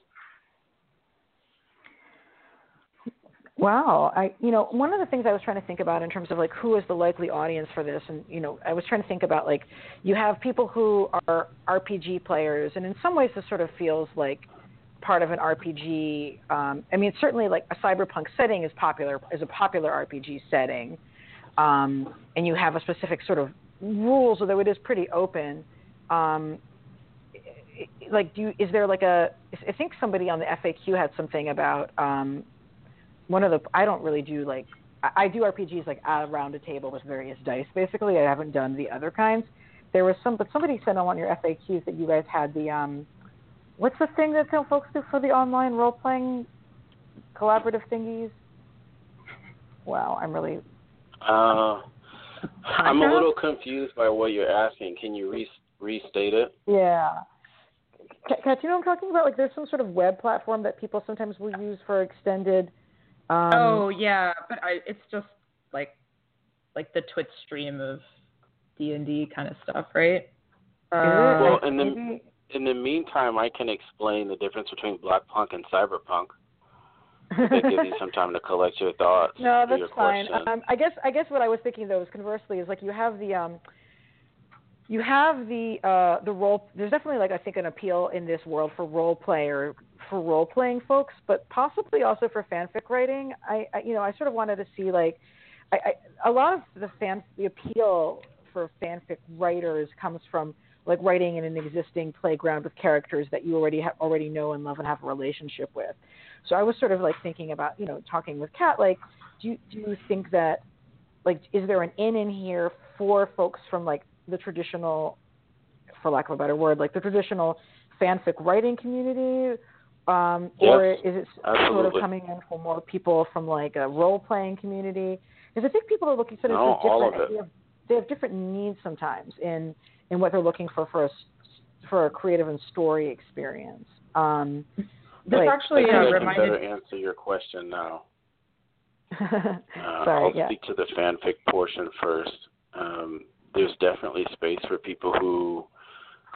Speaker 1: Wow, I you know one of the things I was trying to think about in terms of like who is the likely audience for this, and you know I was trying to think about like you have people who are RPG players, and in some ways this sort of feels like part of an RPG. Um, I mean, certainly like a cyberpunk setting is popular is a popular RPG setting, um, and you have a specific sort of rules, although it is pretty open. Um, like, do you, is there like a? I think somebody on the FAQ had something about. Um, one of the I don't really do like I, do RPGs like around a table with various dice. Basically, I haven't done the other kinds. There was some, but somebody said on your FAQs that you guys had the um, what's the thing that some folks do for the online role playing collaborative thingies? Wow, I'm really
Speaker 2: Uh, I'm a little confused by what you're asking. Can you re- restate it.
Speaker 1: Yeah. Kat, you know what I'm talking about? Like, there's some sort of web platform that people sometimes will use for extended. Um,
Speaker 3: oh yeah, but I, it's just like, like the Twitch stream of D and D kind of stuff, right?
Speaker 2: Uh, well, in the in the meantime, I can explain the difference between block punk and cyberpunk. that gives you some time to collect your thoughts.
Speaker 1: No, that's
Speaker 2: fine.
Speaker 1: Um, I guess I guess what I was thinking though is conversely is like you have the um, you have the uh, the role. There's definitely like I think an appeal in this world for role player for role playing folks, but possibly also for fanfic writing. I, I you know I sort of wanted to see like I, I, a lot of the fan the appeal for fanfic writers comes from like writing in an existing playground with characters that you already have already know and love and have a relationship with. So I was sort of like thinking about you know talking with Kat like do you, do you think that like is there an in in here for folks from like the traditional, for lack of a better word, like the traditional fanfic writing community, um,
Speaker 2: yes,
Speaker 1: or is it
Speaker 2: absolutely.
Speaker 1: sort of coming in for more people from like a role playing community? Because I think people are looking for
Speaker 2: no,
Speaker 1: different. They have, they have different needs sometimes in in what they're looking for for a for a creative and story experience. Um,
Speaker 3: this
Speaker 1: like,
Speaker 3: actually
Speaker 2: I
Speaker 3: uh,
Speaker 2: reminded. better answer your question now.
Speaker 1: uh,
Speaker 2: I'll
Speaker 1: yeah.
Speaker 2: speak to the fanfic portion first. Um, there's definitely space for people who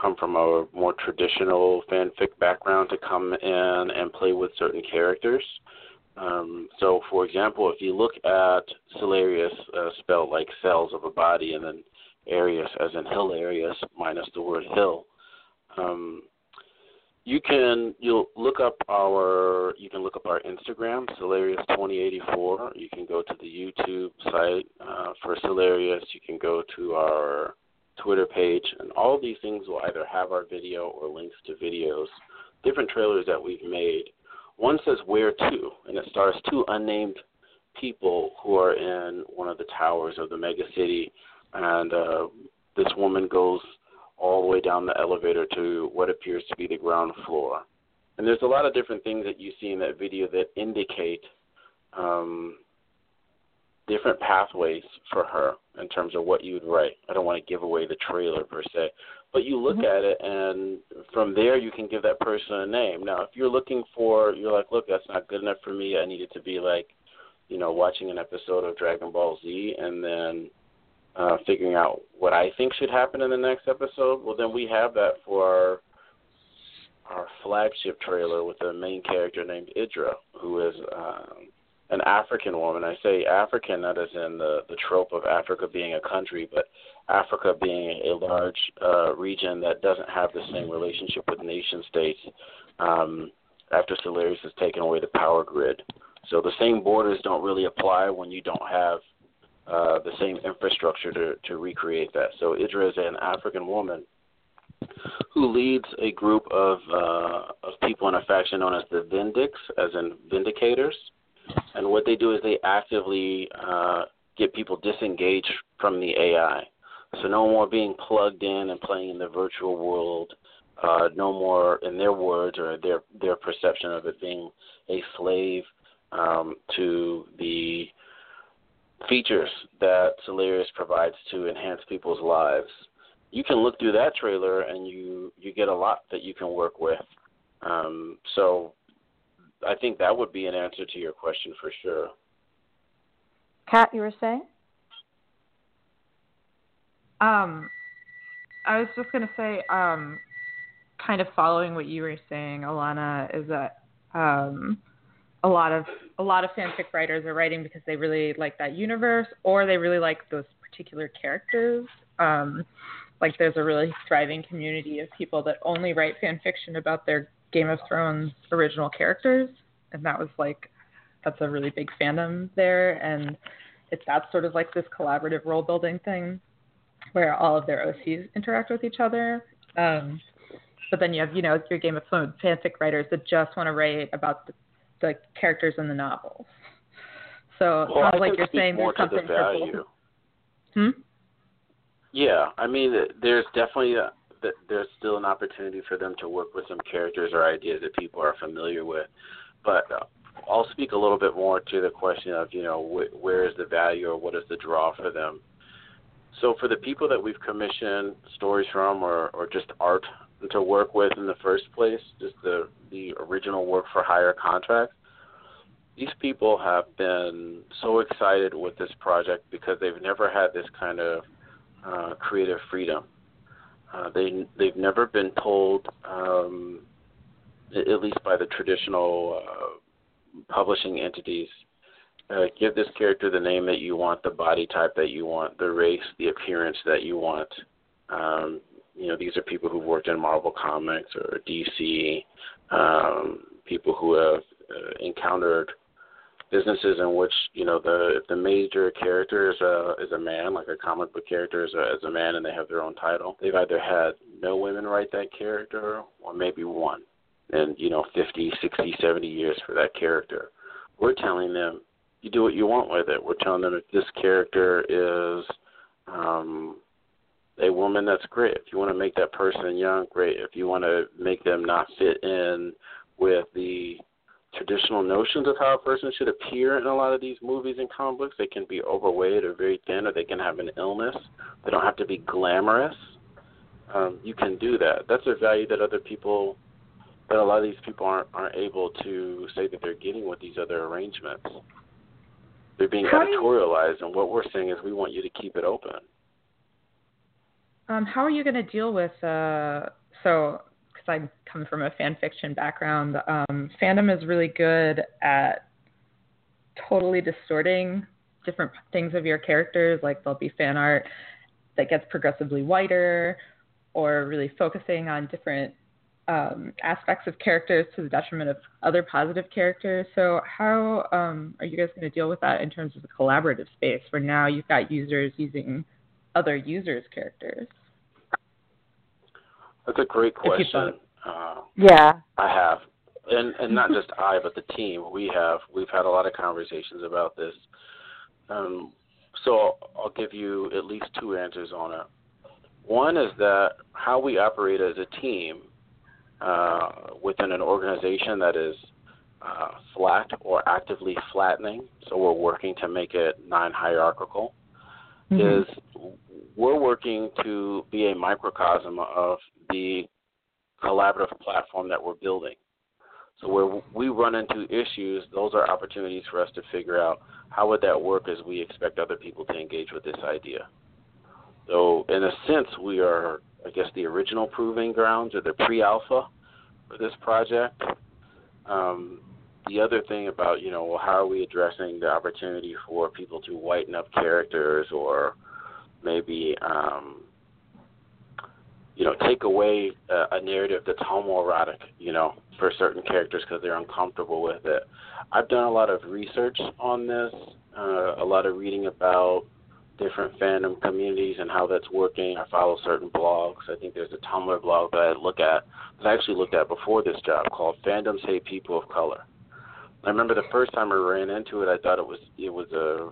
Speaker 2: come from a more traditional fanfic background to come in and play with certain characters. Um, so, for example, if you look at Cellarius, uh, spelled like cells of a body, and then Arius as in hill areas, minus the word hill, um, you can you'll look up our you can look up our Instagram Cellarius 2084. You can go to the YouTube site uh, for Cellarius. You can go to our Twitter page, and all these things will either have our video or links to videos, different trailers that we've made. One says where to, and it stars two unnamed people who are in one of the towers of the mega city, and uh, this woman goes all the way down the elevator to what appears to be the ground floor. And there's a lot of different things that you see in that video that indicate um, different pathways for her in terms of what you would write. I don't want to give away the trailer per se, but you look
Speaker 1: mm-hmm.
Speaker 2: at it, and from there you can give that person a name. Now, if you're looking for, you're like, look, that's not good enough for me. I need it to be like, you know, watching an episode of Dragon Ball Z, and then uh, figuring out what I think should happen in the next episode, well, then we have that for our, our flagship trailer with a main character named Idra, who is um, an African woman. I say African, not as in the, the trope of Africa being a country, but Africa being a large uh, region that doesn't have the same relationship with nation states um, after Cellarius has taken away the power grid. So the same borders don't really apply when you don't have uh, the same infrastructure to, to recreate that. So Idra is an African woman who leads a group of uh, of people in a faction known as the Vindix, as in Vindicators. And what they do is they actively uh, get people disengaged from the AI. So no more being plugged in and playing in the virtual world. Uh, no more, in their words or their their perception of it, being a slave um, to the features that Cellarius provides to enhance people's lives. You can look through that trailer and you you get a lot that you can work with. Um, so I think that would be an answer to your question for sure.
Speaker 1: Kat, you were saying?
Speaker 3: Um, I was just gonna say, um, kind of following what you were saying, Alana, is that um, a lot of a lot of fanfic writers are writing because they really like that universe or they really like those particular characters. Um, like there's a really thriving community of people that only write fan fiction about their Game of Thrones original characters, and that was like that's a really big fandom there, and it's that's sort of like this collaborative role building thing where all of their OCs interact with each other. Um, but then you have you know your Game of Thrones fanfic writers that just want to write about the the characters in the novels. So
Speaker 2: well,
Speaker 3: sounds like you're saying there's something
Speaker 2: to the value.
Speaker 3: for both. Hmm.
Speaker 2: Yeah, I mean, there's definitely a, there's still an opportunity for them to work with some characters or ideas that people are familiar with, but uh, I'll speak a little bit more to the question of you know wh- where is the value or what is the draw for them. so for the people that we've commissioned stories from or, or just art to work with in the first place, just the the original work for hire contract, these people have been so excited with this project because they've never had this kind of uh, creative freedom. Uh, they they've never been told, um, at least by the traditional uh, publishing entities, uh, give this character the name that you want, the body type that you want, the race, the appearance that you want. Um, you know, these are people who've worked in Marvel Comics or DC, um, people who have uh, encountered businesses in which you know the the major character is a is a man, like a comic book character is a, a man, and they have their own title. They've either had no women write that character, or maybe one, and you know, 50, 60, 70 years for that character. We're telling them you do what you want with it. We're telling them if this character is um, a woman, that's great. If you want to make that person young, great. If you want to make them not fit in with the traditional notions of how a person should appear in a lot of these movies and comic books, they can be overweight or very thin, or they can have an illness. They don't have to be glamorous. Um, you can do that. That's a value that other people, that a lot of these people aren't aren't able to say that they're getting with these other arrangements. They're being editorialized, and what we're saying is we want you to keep it open.
Speaker 3: Um, how are you going to deal with uh, so? Because I come from a fan fiction background, um, fandom is really good at totally distorting different things of your characters. Like there'll be fan art that gets progressively whiter, or really focusing on different um, aspects of characters to the detriment of other positive characters. So, how um, are you guys going to deal with that in terms of the collaborative space where now you've got users using other users' characters?
Speaker 2: That's a great question. Uh,
Speaker 1: Yeah.
Speaker 2: I have, and and not just I, but the team. We have. We've had a lot of conversations about this. Um, so I'll give you at least two answers on it. One is that how we operate as a team uh, within an organization that is uh, flat or actively flattening. So we're working to make it non-hierarchical.
Speaker 3: Mm-hmm.
Speaker 2: Is we're working to be a microcosm of the collaborative platform that we're building. So where we run into issues, those are opportunities for us to figure out how would that work as we expect other people to engage with this idea. So in a sense, we are, I guess, the original proving grounds or the pre-alpha for this project. Um, the other thing about, you know, well, how are we addressing the opportunity for people to whiten up characters or maybe um, you know, take away a, a narrative that's homoerotic, you know, for certain characters because they're uncomfortable with it. I've done a lot of research on this, uh, a lot of reading about different fandom communities and how that's working. I follow certain blogs. I think there's a Tumblr blog that I look at that I actually looked at before this job called Fandoms Hate People of Color. I remember the first time I ran into it, I thought it was it was a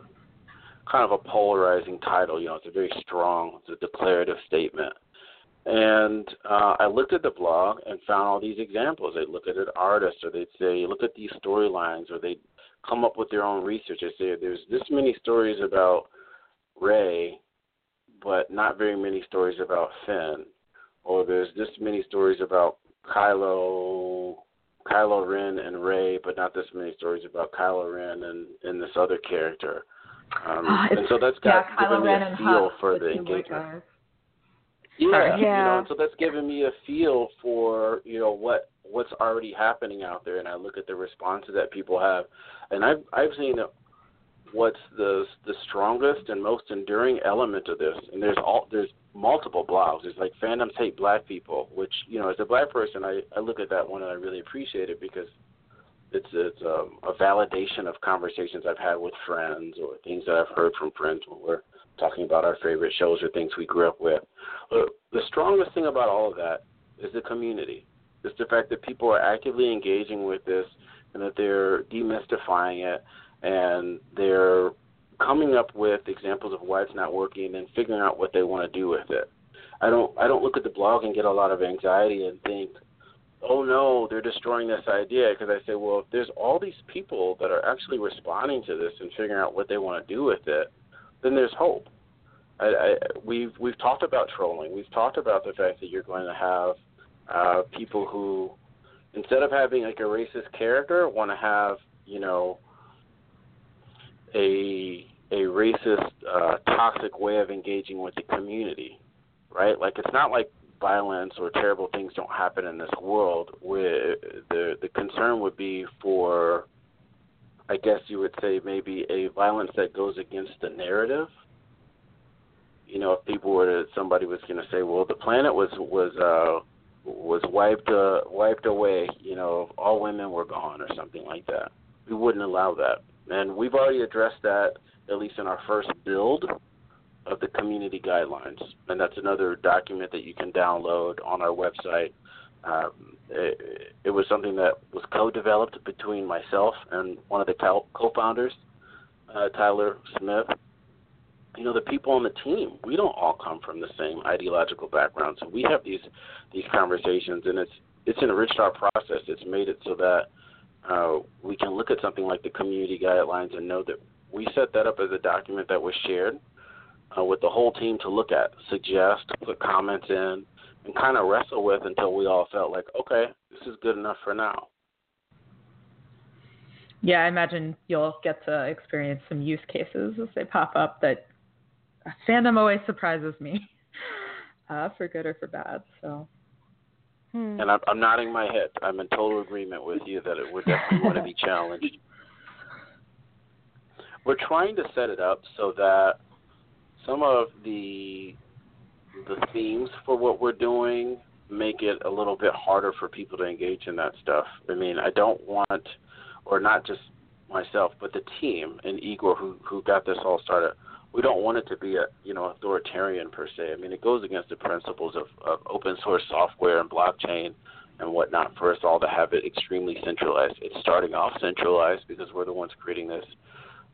Speaker 2: kind of a polarizing title. You know, it's a very strong, it's a declarative statement. And uh, I looked at the blog and found all these examples. They'd look at an artist, or they'd say, look at these storylines, or they'd come up with their own research. They say, there's this many stories about Rey, but not very many stories about Finn. Or there's this many stories about Kylo, Kylo Ren and Rey, but not this many stories about Kylo Ren and, and this other character. Um,
Speaker 3: Ah,
Speaker 2: and so that's
Speaker 3: yeah,
Speaker 2: got
Speaker 3: Kylo
Speaker 2: given me
Speaker 3: Ren
Speaker 2: a feel for
Speaker 3: the
Speaker 2: engagement. Yeah,
Speaker 3: Sorry.
Speaker 2: you know,
Speaker 1: Yeah.
Speaker 2: and so that's given me a feel for you know what what's already happening out there, and I look at the responses that people have, and I've I've seen what's the the strongest and most enduring element of this, and there's all there's multiple blogs. There's like fandoms hate black people, which you know as a black person, I I look at that one and I really appreciate it because it's it's um, a validation of conversations I've had with friends or things that I've heard from friends when we're talking about our favorite shows or things we grew up with. But the strongest thing about all of that is the community. It's the fact that people are actively engaging with this and that they're demystifying it and they're coming up with examples of why it's not working and then figuring out what they want to do with it. I don't I don't look at the blog and get a lot of anxiety and think, oh no, they're destroying this idea because I say, well, if there's all these people that are actually responding to this and figuring out what they want to do with it, then there's hope. I, I, we've we've talked about trolling. We've talked about the fact that you're going to have uh, people who, instead of having like a racist character, want to have you know a a racist, uh, toxic way of engaging with the community, right? Like it's not like violence or terrible things don't happen in this world. Where the the concern would be for, I guess you would say maybe a violence that goes against the narrative. You know, if people were to somebody was going to say, well, the planet was was uh, was wiped uh, wiped away. You know, all women were gone or something like that. We wouldn't allow that, and we've already addressed that at least in our first build of the community guidelines, and that's another document that you can download on our website. Um, it, it, was something that was co-developed between myself and one of the co-founders, uh, Tyler Smith. You know, the people on the team, we don't all come from the same ideological background. So we have these these conversations, and it's it's enriched our process. It's made it so that uh, we can look at something like the community guidelines and know that we set that up as a document that was shared uh, with the whole team to look at, suggest, put comments in, and kind of wrestle with until we all felt like, okay, this is good enough for now.
Speaker 3: Yeah, I imagine you'll get to experience some use cases as they pop up that fandom always surprises me, uh, for good or for bad. So.
Speaker 2: Hmm. And I'm, I'm nodding my head. I'm in total agreement with you that it would definitely want to be challenged. We're trying to set it up so that some of the the themes for what we're doing make it a little bit harder for people to engage in that stuff. I mean, I don't want, or not just myself, but the team and Igor who who got this all started. We don't want it to be a you know authoritarian per se. I mean, it goes against the principles of, of open source software and blockchain and whatnot for us all to have it extremely centralized. It's starting off centralized because we're the ones creating this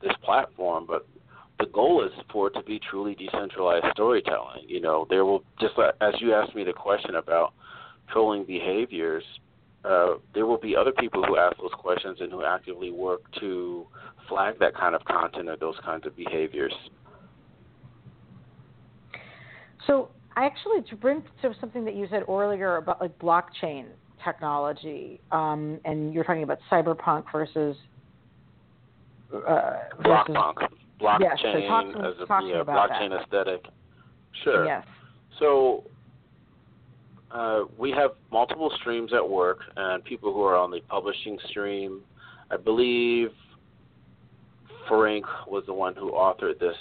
Speaker 2: this platform, but the goal is for it to be truly decentralized storytelling. You know, there will just as you asked me the question about trolling behaviors, uh, there will be other people who ask those questions and who actively work to flag that kind of content or those kinds of behaviors.
Speaker 1: So, I actually to bring to something that you said earlier about like blockchain technology, um, and you're talking about cyberpunk versus uh,
Speaker 2: Blockpunk, blockchain
Speaker 1: yes, so talk to,
Speaker 2: as a yeah, blockchain
Speaker 1: that.
Speaker 2: aesthetic. Sure.
Speaker 1: Yes.
Speaker 2: So uh, we have multiple streams at work, and people who are on the publishing stream. I believe Frank was the one who authored this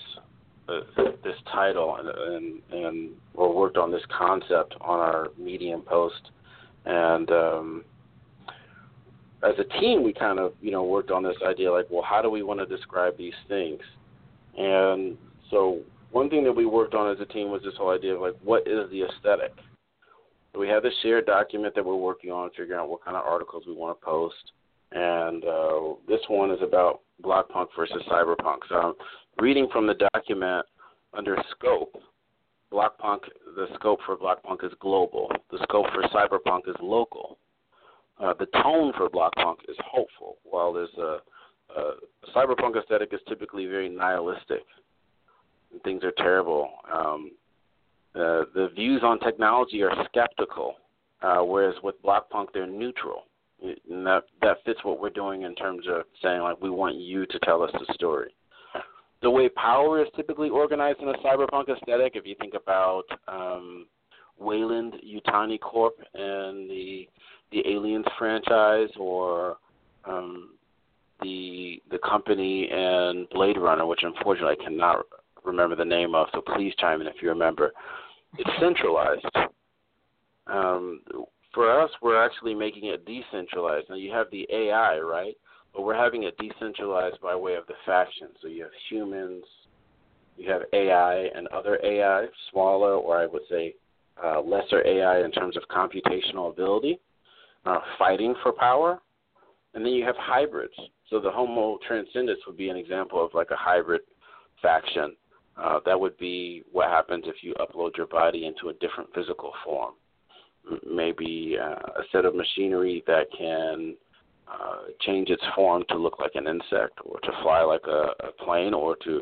Speaker 2: this title and, and and or worked on this concept on our Medium post, and um, as a team, we kind of you know worked on this idea like, well, how do we want to describe these things? And so one thing that we worked on as a team was this whole idea of like, what is the aesthetic? So we have this shared document that we're working on, figuring out what kind of articles we want to post. And uh, this one is about Blockpunk versus Cyberpunk. So reading from the document under scope. Blockpunk, the scope for Blockpunk is global. The scope for Cyberpunk is local. Uh, the tone for Blockpunk is hopeful, while there's a, a cyberpunk aesthetic is typically very nihilistic. Things are terrible. Um, uh, the views on technology are skeptical, uh, whereas with Blockpunk they're neutral. And that that fits what we're doing in terms of saying like we want you to tell us the story. The way power is typically organized in a cyberpunk aesthetic, if you think about um, Weyland Yutani Corp and the the Aliens franchise or um, the the company and Blade Runner, which unfortunately I cannot remember the name of, so please chime in if you remember. It's centralized. Um, for us, we're actually making it decentralized. Now you have the AI, right? But we're having it decentralized by way of the factions. So you have humans, you have AI and other AI, smaller or I would say uh, lesser AI in terms of computational ability uh, fighting for power, and then you have hybrids. So the Homo transcendus would be an example of like a hybrid faction. Uh, that would be what happens if you upload your body into a different physical form. Maybe uh, a set of machinery that can uh, change its form to look like an insect, or to fly like a, a plane, or to,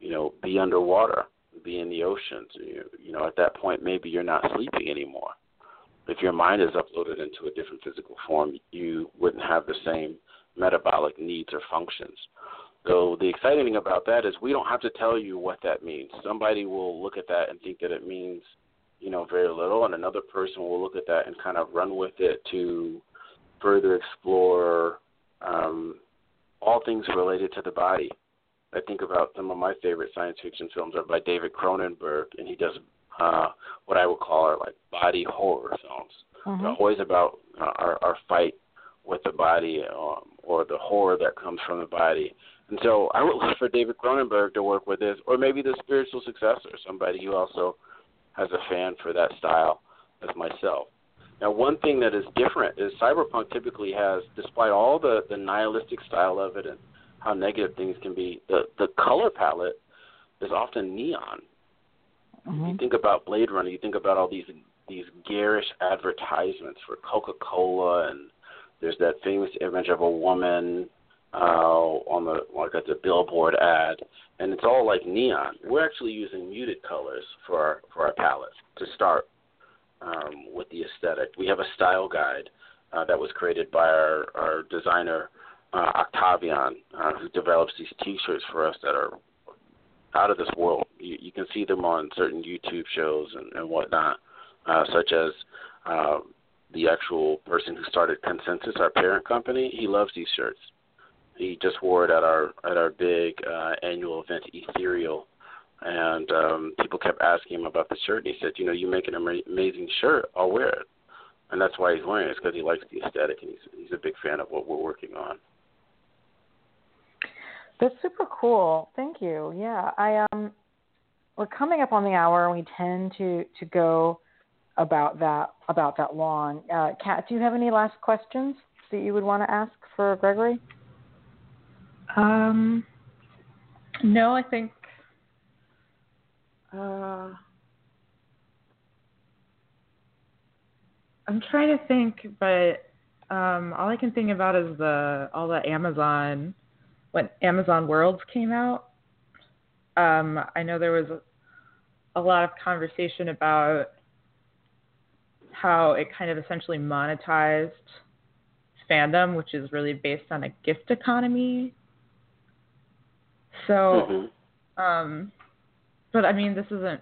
Speaker 2: you know, be underwater. be in the oceans. You, you know, at that point, maybe you're not sleeping anymore. If your mind is uploaded into a different physical form, you wouldn't have the same metabolic needs or functions. So the exciting thing about that is we don't have to tell you what that means. Somebody will look at that and think that it means, you know, very little, and another person will look at that and kind of run with it to further explore um, all things related to the body. I think about some of my favorite science fiction films are by David Cronenberg, and he does uh, what I would call are like body horror films.
Speaker 1: Mm-hmm.
Speaker 2: They're always about uh, our, our fight with the body um, or the horror that comes from the body. And so I would look for David Cronenberg to work with this, or maybe the spiritual successor, somebody who also has a fan for that style as myself. Now, one thing that is different is cyberpunk typically has, despite all the, the nihilistic style of it and how negative things can be, the, the color palette is often neon.
Speaker 1: Mm-hmm.
Speaker 2: You think about Blade Runner, you think about all these these garish advertisements for Coca Cola, and there's that famous image of a woman uh, on the like it's a billboard ad, and it's all like neon. We're actually using muted colors for our for our palette to start um, with the aesthetic. We have a style guide uh, that was created by our our designer uh, Octavian, uh, who develops these T-shirts for us that are out of this world. You, you can see them on certain YouTube shows and, and whatnot, uh, such as uh, the actual person who started ConsenSys, our parent company. He loves these shirts. He just wore it at our at our big uh, annual event, Ethereal, and um, people kept asking him about the shirt. And he said, "You know, you make an ama- amazing shirt. I'll wear it." And that's why he's wearing it. It's because he likes the aesthetic, and he's he's a big fan of what we're working on.
Speaker 1: That's super cool. Thank you. Yeah, I um, we're coming up on the hour, and we tend to to go about that about that long. Uh, Kat, do you have any last questions that you would want to ask for Gregory?
Speaker 3: Um, no, I think. Uh, I'm trying to think, but um, all I can think about is the all the Amazon when Amazon Worlds came out. Um, I know there was a, a lot of conversation about how it kind of essentially monetized fandom, which is really based on a gift economy. So,
Speaker 2: mm-hmm.
Speaker 3: um, but I mean, this isn't,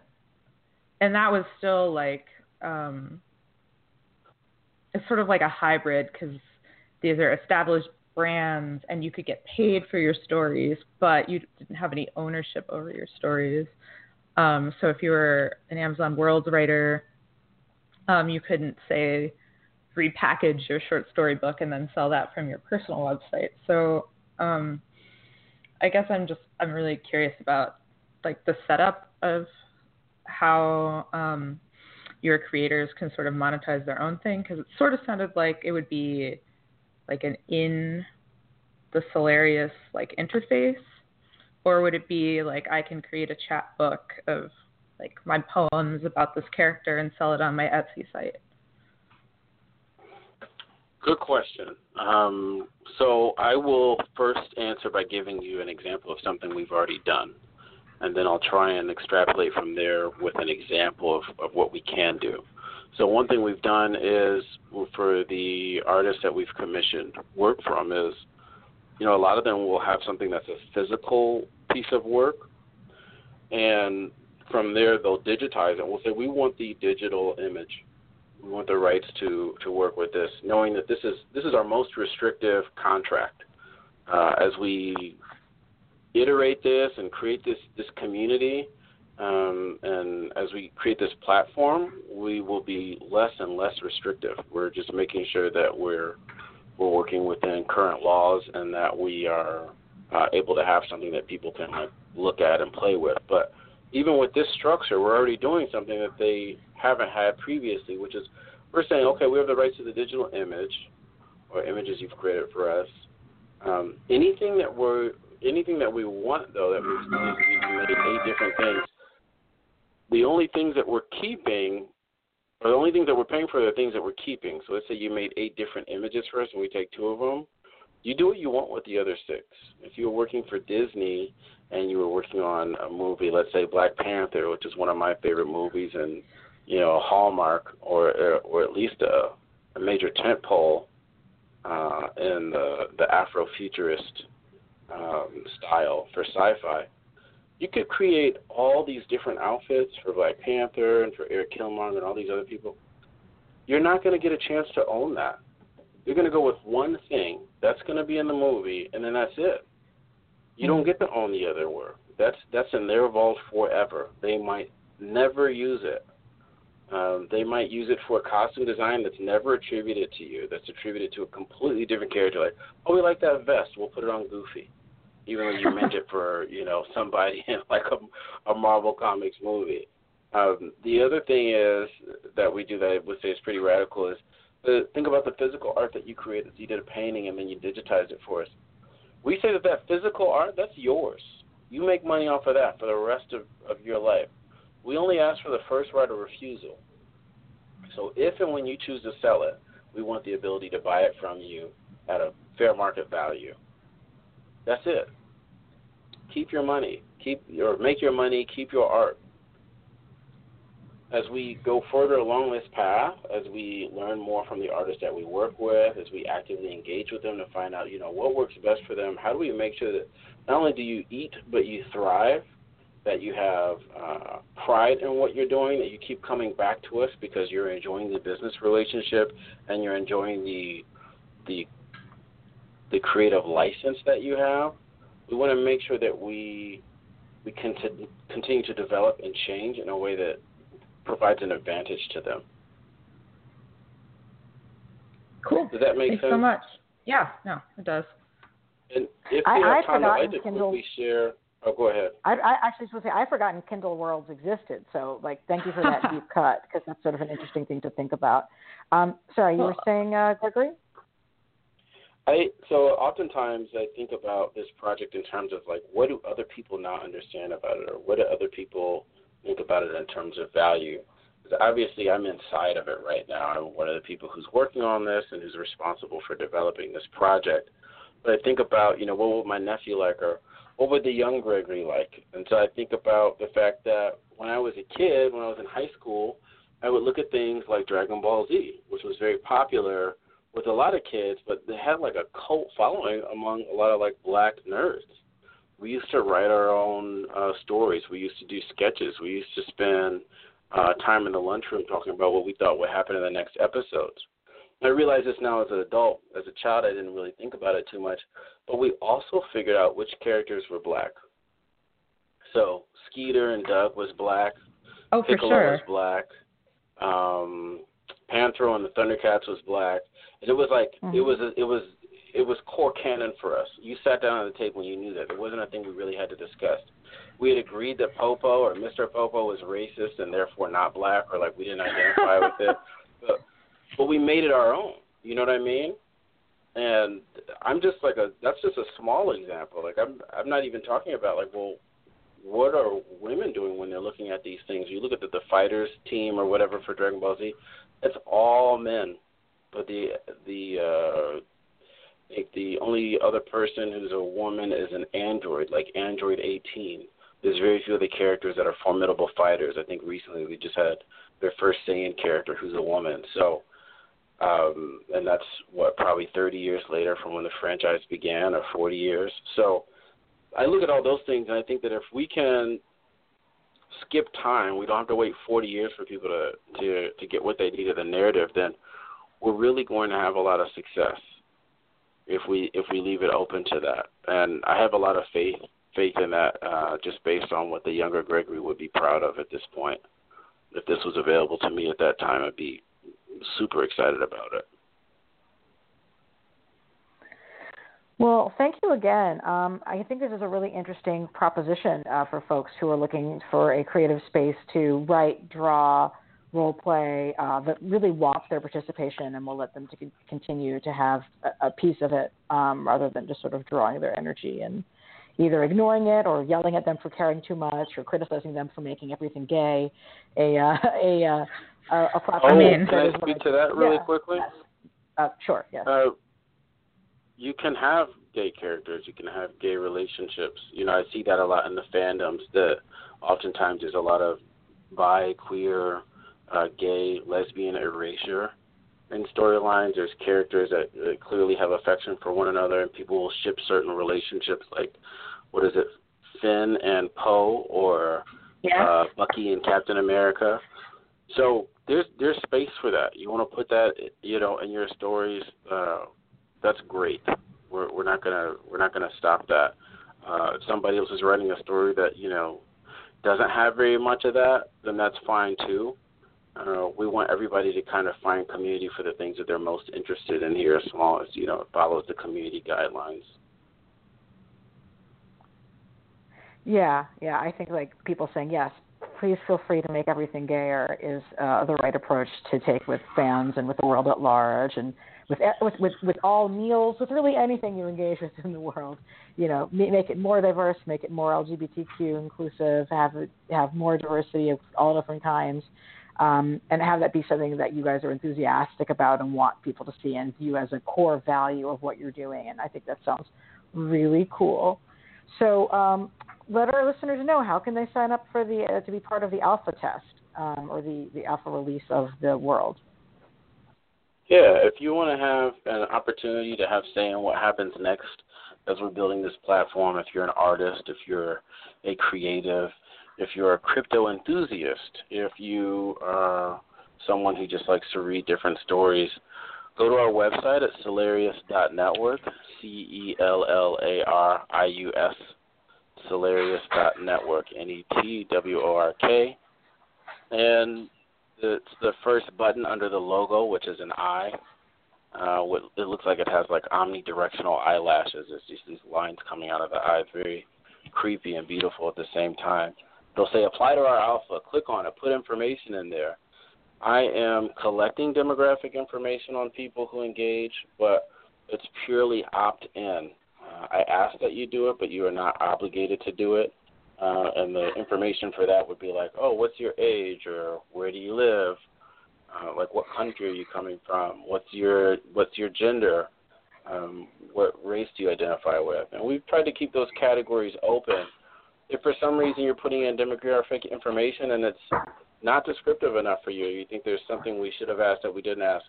Speaker 3: and that was still like, um, it's sort of like a hybrid because these are established brands and you could get paid for your stories, but you didn't have any ownership over your stories. Um, so if you were an Amazon Worlds writer, um, you couldn't say repackage your short story book and then sell that from your personal website. So um, I guess I'm just I'm really curious about like the setup of how um, your creators can sort of monetize their own thing because it sort of sounded like it would be like an in the Cellarius like interface, or would it be like I can create a chapbook of like my poems about this character and sell it on my Etsy site?
Speaker 2: Good question. Um, so I will first answer by giving you an example of something we've already done, and then I'll try and extrapolate from there with an example of, of what we can do. So one thing we've done is for the artists that we've commissioned work from is, you know, a lot of them will have something that's a physical piece of work, and from there they'll digitize it. We'll say we want the digital image. We want the rights to to work with this, knowing that this is this is our most restrictive contract. Uh, as we iterate this and create this this community, um, and as we create this platform, we will be less and less restrictive. We're just making sure that we're we're working within current laws and that we are uh, able to have something that people can like, look at and play with. But even with this structure, we're already doing something that they haven't had previously, which is we're saying, okay, we have the rights to the digital image or images you've created for us. Um, anything that we're anything that we want though that we've made eight different things the only things that we're keeping, or the only things that we're paying for, are the things that we're keeping. So let's say you made eight different images for us, and we take two of them. you do what you want with the other six. If you were working for Disney and you were working on a movie, let's say Black Panther, which is one of my favorite movies, and you know a Hallmark, or or at least a, a major tentpole uh, in the the Afrofuturist um, style for sci-fi, you could create all these different outfits for Black Panther and for Erik Killmonger and all these other people. You're not going to get a chance to own that. You're going to go with one thing that's going to be in the movie, and then that's it. You don't get to own the other work. That's that's in their vault forever. They might never use it. Um, they might use it for a costume design that's never attributed to you. That's attributed to a completely different character. Like, oh, we like that vest. We'll put it on Goofy, even though you meant it for you know somebody in like a, a Marvel Comics movie. Um, the other thing is that we do that I would say is pretty radical is the, think about the physical art that you created. You did a painting and then you digitized it for us. We say that that physical art that's yours. You make money off of that for the rest of, of your life. We only ask for the first right of refusal. So if and when you choose to sell it, we want the ability to buy it from you at a fair market value. That's it. Keep your money. Keep your make your money. Keep your art as we go further along this path, as we learn more from the artists that we work with, as we actively engage with them to find out, you know, what works best for them, how do we make sure that not only do you eat, but you thrive, that you have uh, pride in what you're doing, that you keep coming back to us because you're enjoying the business relationship and you're enjoying the the the creative license that you have. We want to make sure that we we can continue to develop and change in a way that provides an advantage to them.
Speaker 3: Cool.
Speaker 2: Does that make
Speaker 3: Thanks
Speaker 2: sense?
Speaker 3: so much. Yeah, no, it does.
Speaker 2: And if
Speaker 1: I,
Speaker 2: we have
Speaker 1: I'd
Speaker 2: time, I'd
Speaker 1: forgotten
Speaker 2: like to
Speaker 1: Kindle.
Speaker 2: quickly share. Oh, go ahead.
Speaker 1: I, I actually supposed to say I've forgotten Kindle Worlds existed. So like, thank you for that deep cut because that's sort of an interesting thing to think about. Um, sorry, you were saying, uh, Gregory?
Speaker 2: I so oftentimes I think about this project in terms of like what do other people not understand about it, or what do other people think about it in terms of value. Because obviously, I'm inside of it right now. I'm one of the people who's working on this and who's responsible for developing this project. But I think about, you know, what would my nephew like, or what would the young Gregory like? And so I think about the fact that when I was a kid, when I was in high school, I would look at things like Dragon Ball Z, which was very popular with a lot of kids, but they had like a cult following among a lot of like black nerds we used to write our own uh, stories. We used to do sketches. We used to spend uh, time in the lunchroom talking about what we thought would happen in the next episodes. I realize this now as an adult. As a child, I didn't really think about it too much. But we also figured out which characters were black. So Skeeter and Doug was black.
Speaker 3: Oh,
Speaker 2: Piccolo
Speaker 3: for sure.
Speaker 2: was black. Um, Panthro and the Thundercats was black. And it was like
Speaker 1: mm-hmm.
Speaker 2: it was a, it was it was core canon for us. You sat down at the table and you knew that. It wasn't a thing we really had to discuss. We had agreed that Popo or Mr. Popo was racist and therefore not black, or like we didn't identify with it. But, but we made it our own. You know what I mean? And I'm just like a that's just a small example. Like I'm I'm not even talking about like well what are women doing when they're looking at these things? You look at the, the fighters team or whatever for Dragon Ball Z, it's all men. But the the uh the only other person who's a woman is an android, like Android 18. There's very few of the characters that are formidable fighters. I think recently we just had their first Saiyan character who's a woman. So, um, and that's what probably 30 years later from when the franchise began, or 40 years. So, I look at all those things and I think that if we can skip time, we don't have to wait 40 years for people to to to get what they need of the narrative. Then we're really going to have a lot of success if we if we leave it open to that. And I have a lot of faith faith in that, uh, just based on what the younger Gregory would be proud of at this point. If this was available to me at that time, I'd be super excited about it.
Speaker 1: Well, thank you again. Um, I think this is a really interesting proposition uh, for folks who are looking for a creative space to write, draw, role play uh, that really wants their participation and will let them to continue to have a, a piece of it um, rather than just sort of drawing their energy and either ignoring it or yelling at them for caring too much or criticizing them for making everything gay a uh, a uh, a platform.
Speaker 2: Oh,
Speaker 1: can
Speaker 2: I speak to that really
Speaker 1: yeah,
Speaker 2: quickly?
Speaker 1: Yes. Uh, sure. Yes.
Speaker 2: Uh, you can have gay characters, you can have gay relationships. You know, I see that a lot in the fandoms. That oftentimes there's a lot of bi, queer, uh, gay, lesbian erasure in storylines. There's characters that, that clearly have affection for one another, and people will ship certain relationships, like what is it, Finn and Poe, or
Speaker 1: yeah.
Speaker 2: uh, Bucky and Captain America. So there's there's space for that. You want to put that, you know, in your stories. Uh, that's great. We're we're not gonna we're not gonna stop that. Uh, if somebody else is writing a story that you know doesn't have very much of that, then that's fine too. Uh, we want everybody to kind of find community for the things that they're most interested in here, as long as you know it follows the community guidelines.
Speaker 1: Yeah, yeah. I think like people saying yes, please feel free to make everything gayer is uh, the right approach to take with fans and with the world at large and with with with, with all meals, with really anything you engage with in the world. You know, make it more diverse, make it more LGBTQ inclusive, have have more diversity of all different kinds. Um, and have that be something that you guys are enthusiastic about and want people to see and view as a core value of what you're doing. And I think that sounds really cool. So um, let our listeners know how can they sign up for the uh, to be part of the alpha test um, or the, the alpha release of the world.
Speaker 2: Yeah, if you want to have an opportunity to have say in what happens next as we're building this platform, if you're an artist, if you're a creative, if you're a crypto enthusiast, if you are someone who just likes to read different stories, go to our website at cellarius.network, C E L L A R I U S, cellarius.network, N E T W O R K. And it's the first button under the logo, which is an eye. Uh, it looks like it has like omnidirectional eyelashes. There's just these lines coming out of the eye, very creepy and beautiful at the same time. They'll say apply to our alpha. Click on it. Put information in there. I am collecting demographic information on people who engage, but it's purely opt in. Uh, I ask that you do it, but you are not obligated to do it. Uh, and the information for that would be like, oh, what's your age or where do you live? Uh, like what country are you coming from? What's your what's your gender? Um, what race do you identify with? And we've tried to keep those categories open. If for some reason you're putting in demographic information and it's not descriptive enough for you, you think there's something we should have asked that we didn't ask,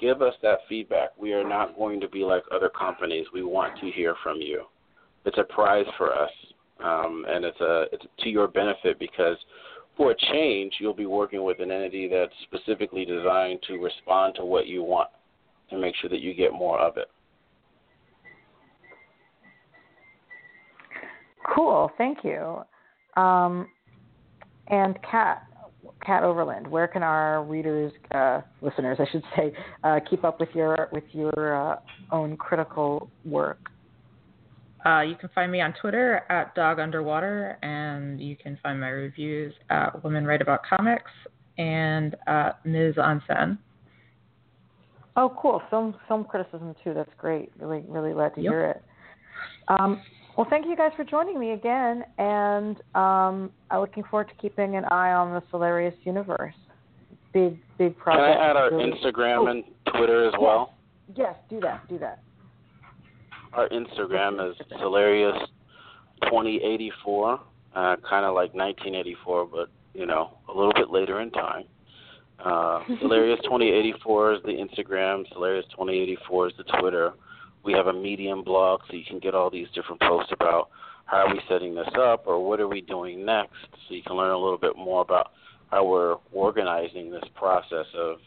Speaker 2: give us that feedback. We are not going to be like other companies. We want to hear from you. It's a prize for us um, and it's a it's to your benefit because for a change you'll be working with an entity that's specifically designed to respond to what you want and make sure that you get more of it.
Speaker 1: Cool, thank you. Um, and Kat, Kat Overland, where can our readers, uh, listeners, I should say, uh, keep up with your with your uh, own critical work?
Speaker 3: Uh, you can find me on Twitter at Dog Underwater, and you can find my reviews at Women Write About Comics and at Ms. En Scène.
Speaker 1: Oh, cool! Film film criticism too. That's great. Really, really glad to yep. hear it. Um, well, thank you guys for joining me again, and um, I'm looking forward to keeping an eye on the Cellarius universe. Big, big project.
Speaker 2: Can I add our really... Instagram oh. and Twitter as
Speaker 1: yes.
Speaker 2: well?
Speaker 1: Yes, do that. Do that.
Speaker 2: Our Instagram is Cellarius2084, uh, kind of like 1984, but you know, a little bit later in time. Uh, Cellarius2084 is the Instagram. Cellarius2084 is the Twitter. We have a Medium blog, so you can get all these different posts about how are we setting this up or what are we doing next, so you can learn a little bit more about how we're organizing this process of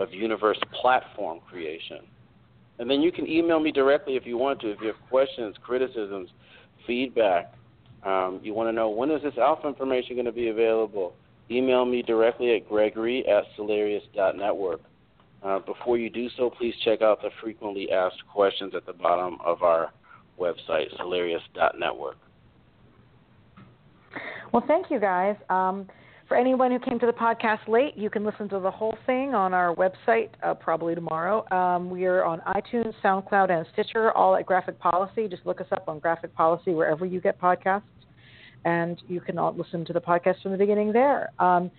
Speaker 2: of universe platform creation. And then you can email me directly if you want to. If you have questions, criticisms, feedback, um, you want to know when is this alpha information going to be available, email me directly at gregory at cellarius.network. Uh, before you do so, please check out the frequently asked questions at the bottom of our website, cellarius.network.
Speaker 1: Well, thank you guys. Um, for anyone who came to the podcast late, you can listen to the whole thing on our website uh, probably tomorrow. Um, we are on iTunes, SoundCloud, and Stitcher, all at Graphic Policy. Just look us up on Graphic Policy wherever you get podcasts, and you can all listen to the podcast from the beginning there. Um,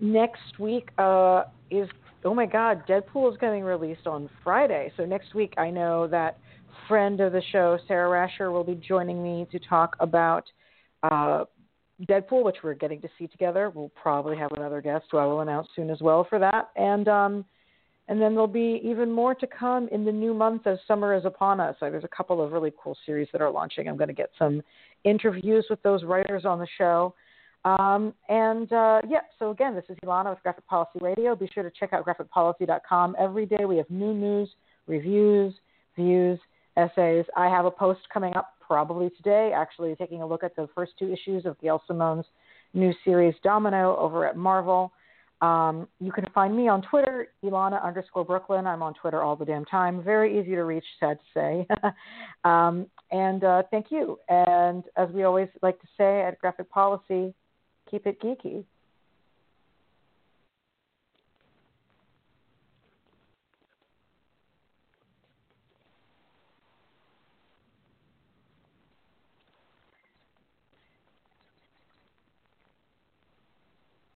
Speaker 1: next week uh, is oh my God, Deadpool is getting released on Friday. So next week, I know that friend of the show, Sarah Rasher, will be joining me to talk about uh, Deadpool, which we're getting to see together. We'll probably have another guest who I will announce soon as well for that. And um, and then there'll be even more to come in the new month as summer is upon us. So there's a couple of really cool series that are launching. I'm going to get some interviews with those writers on the show. Um, and uh, yeah, so again, this is Elana with Graphic Policy Radio. Be sure to check out graphicpolicy.com. Every day we have new news, reviews, views, essays. I have a post coming up probably today, actually taking a look at the first two issues of Gail Simone's new series Domino over at Marvel. Um, you can find me on Twitter, Elana underscore Brooklyn. I'm on Twitter all the damn time. Very easy to reach, sad to say. um, and uh, thank you. And as we always like to say at Graphic Policy, keep it geeky.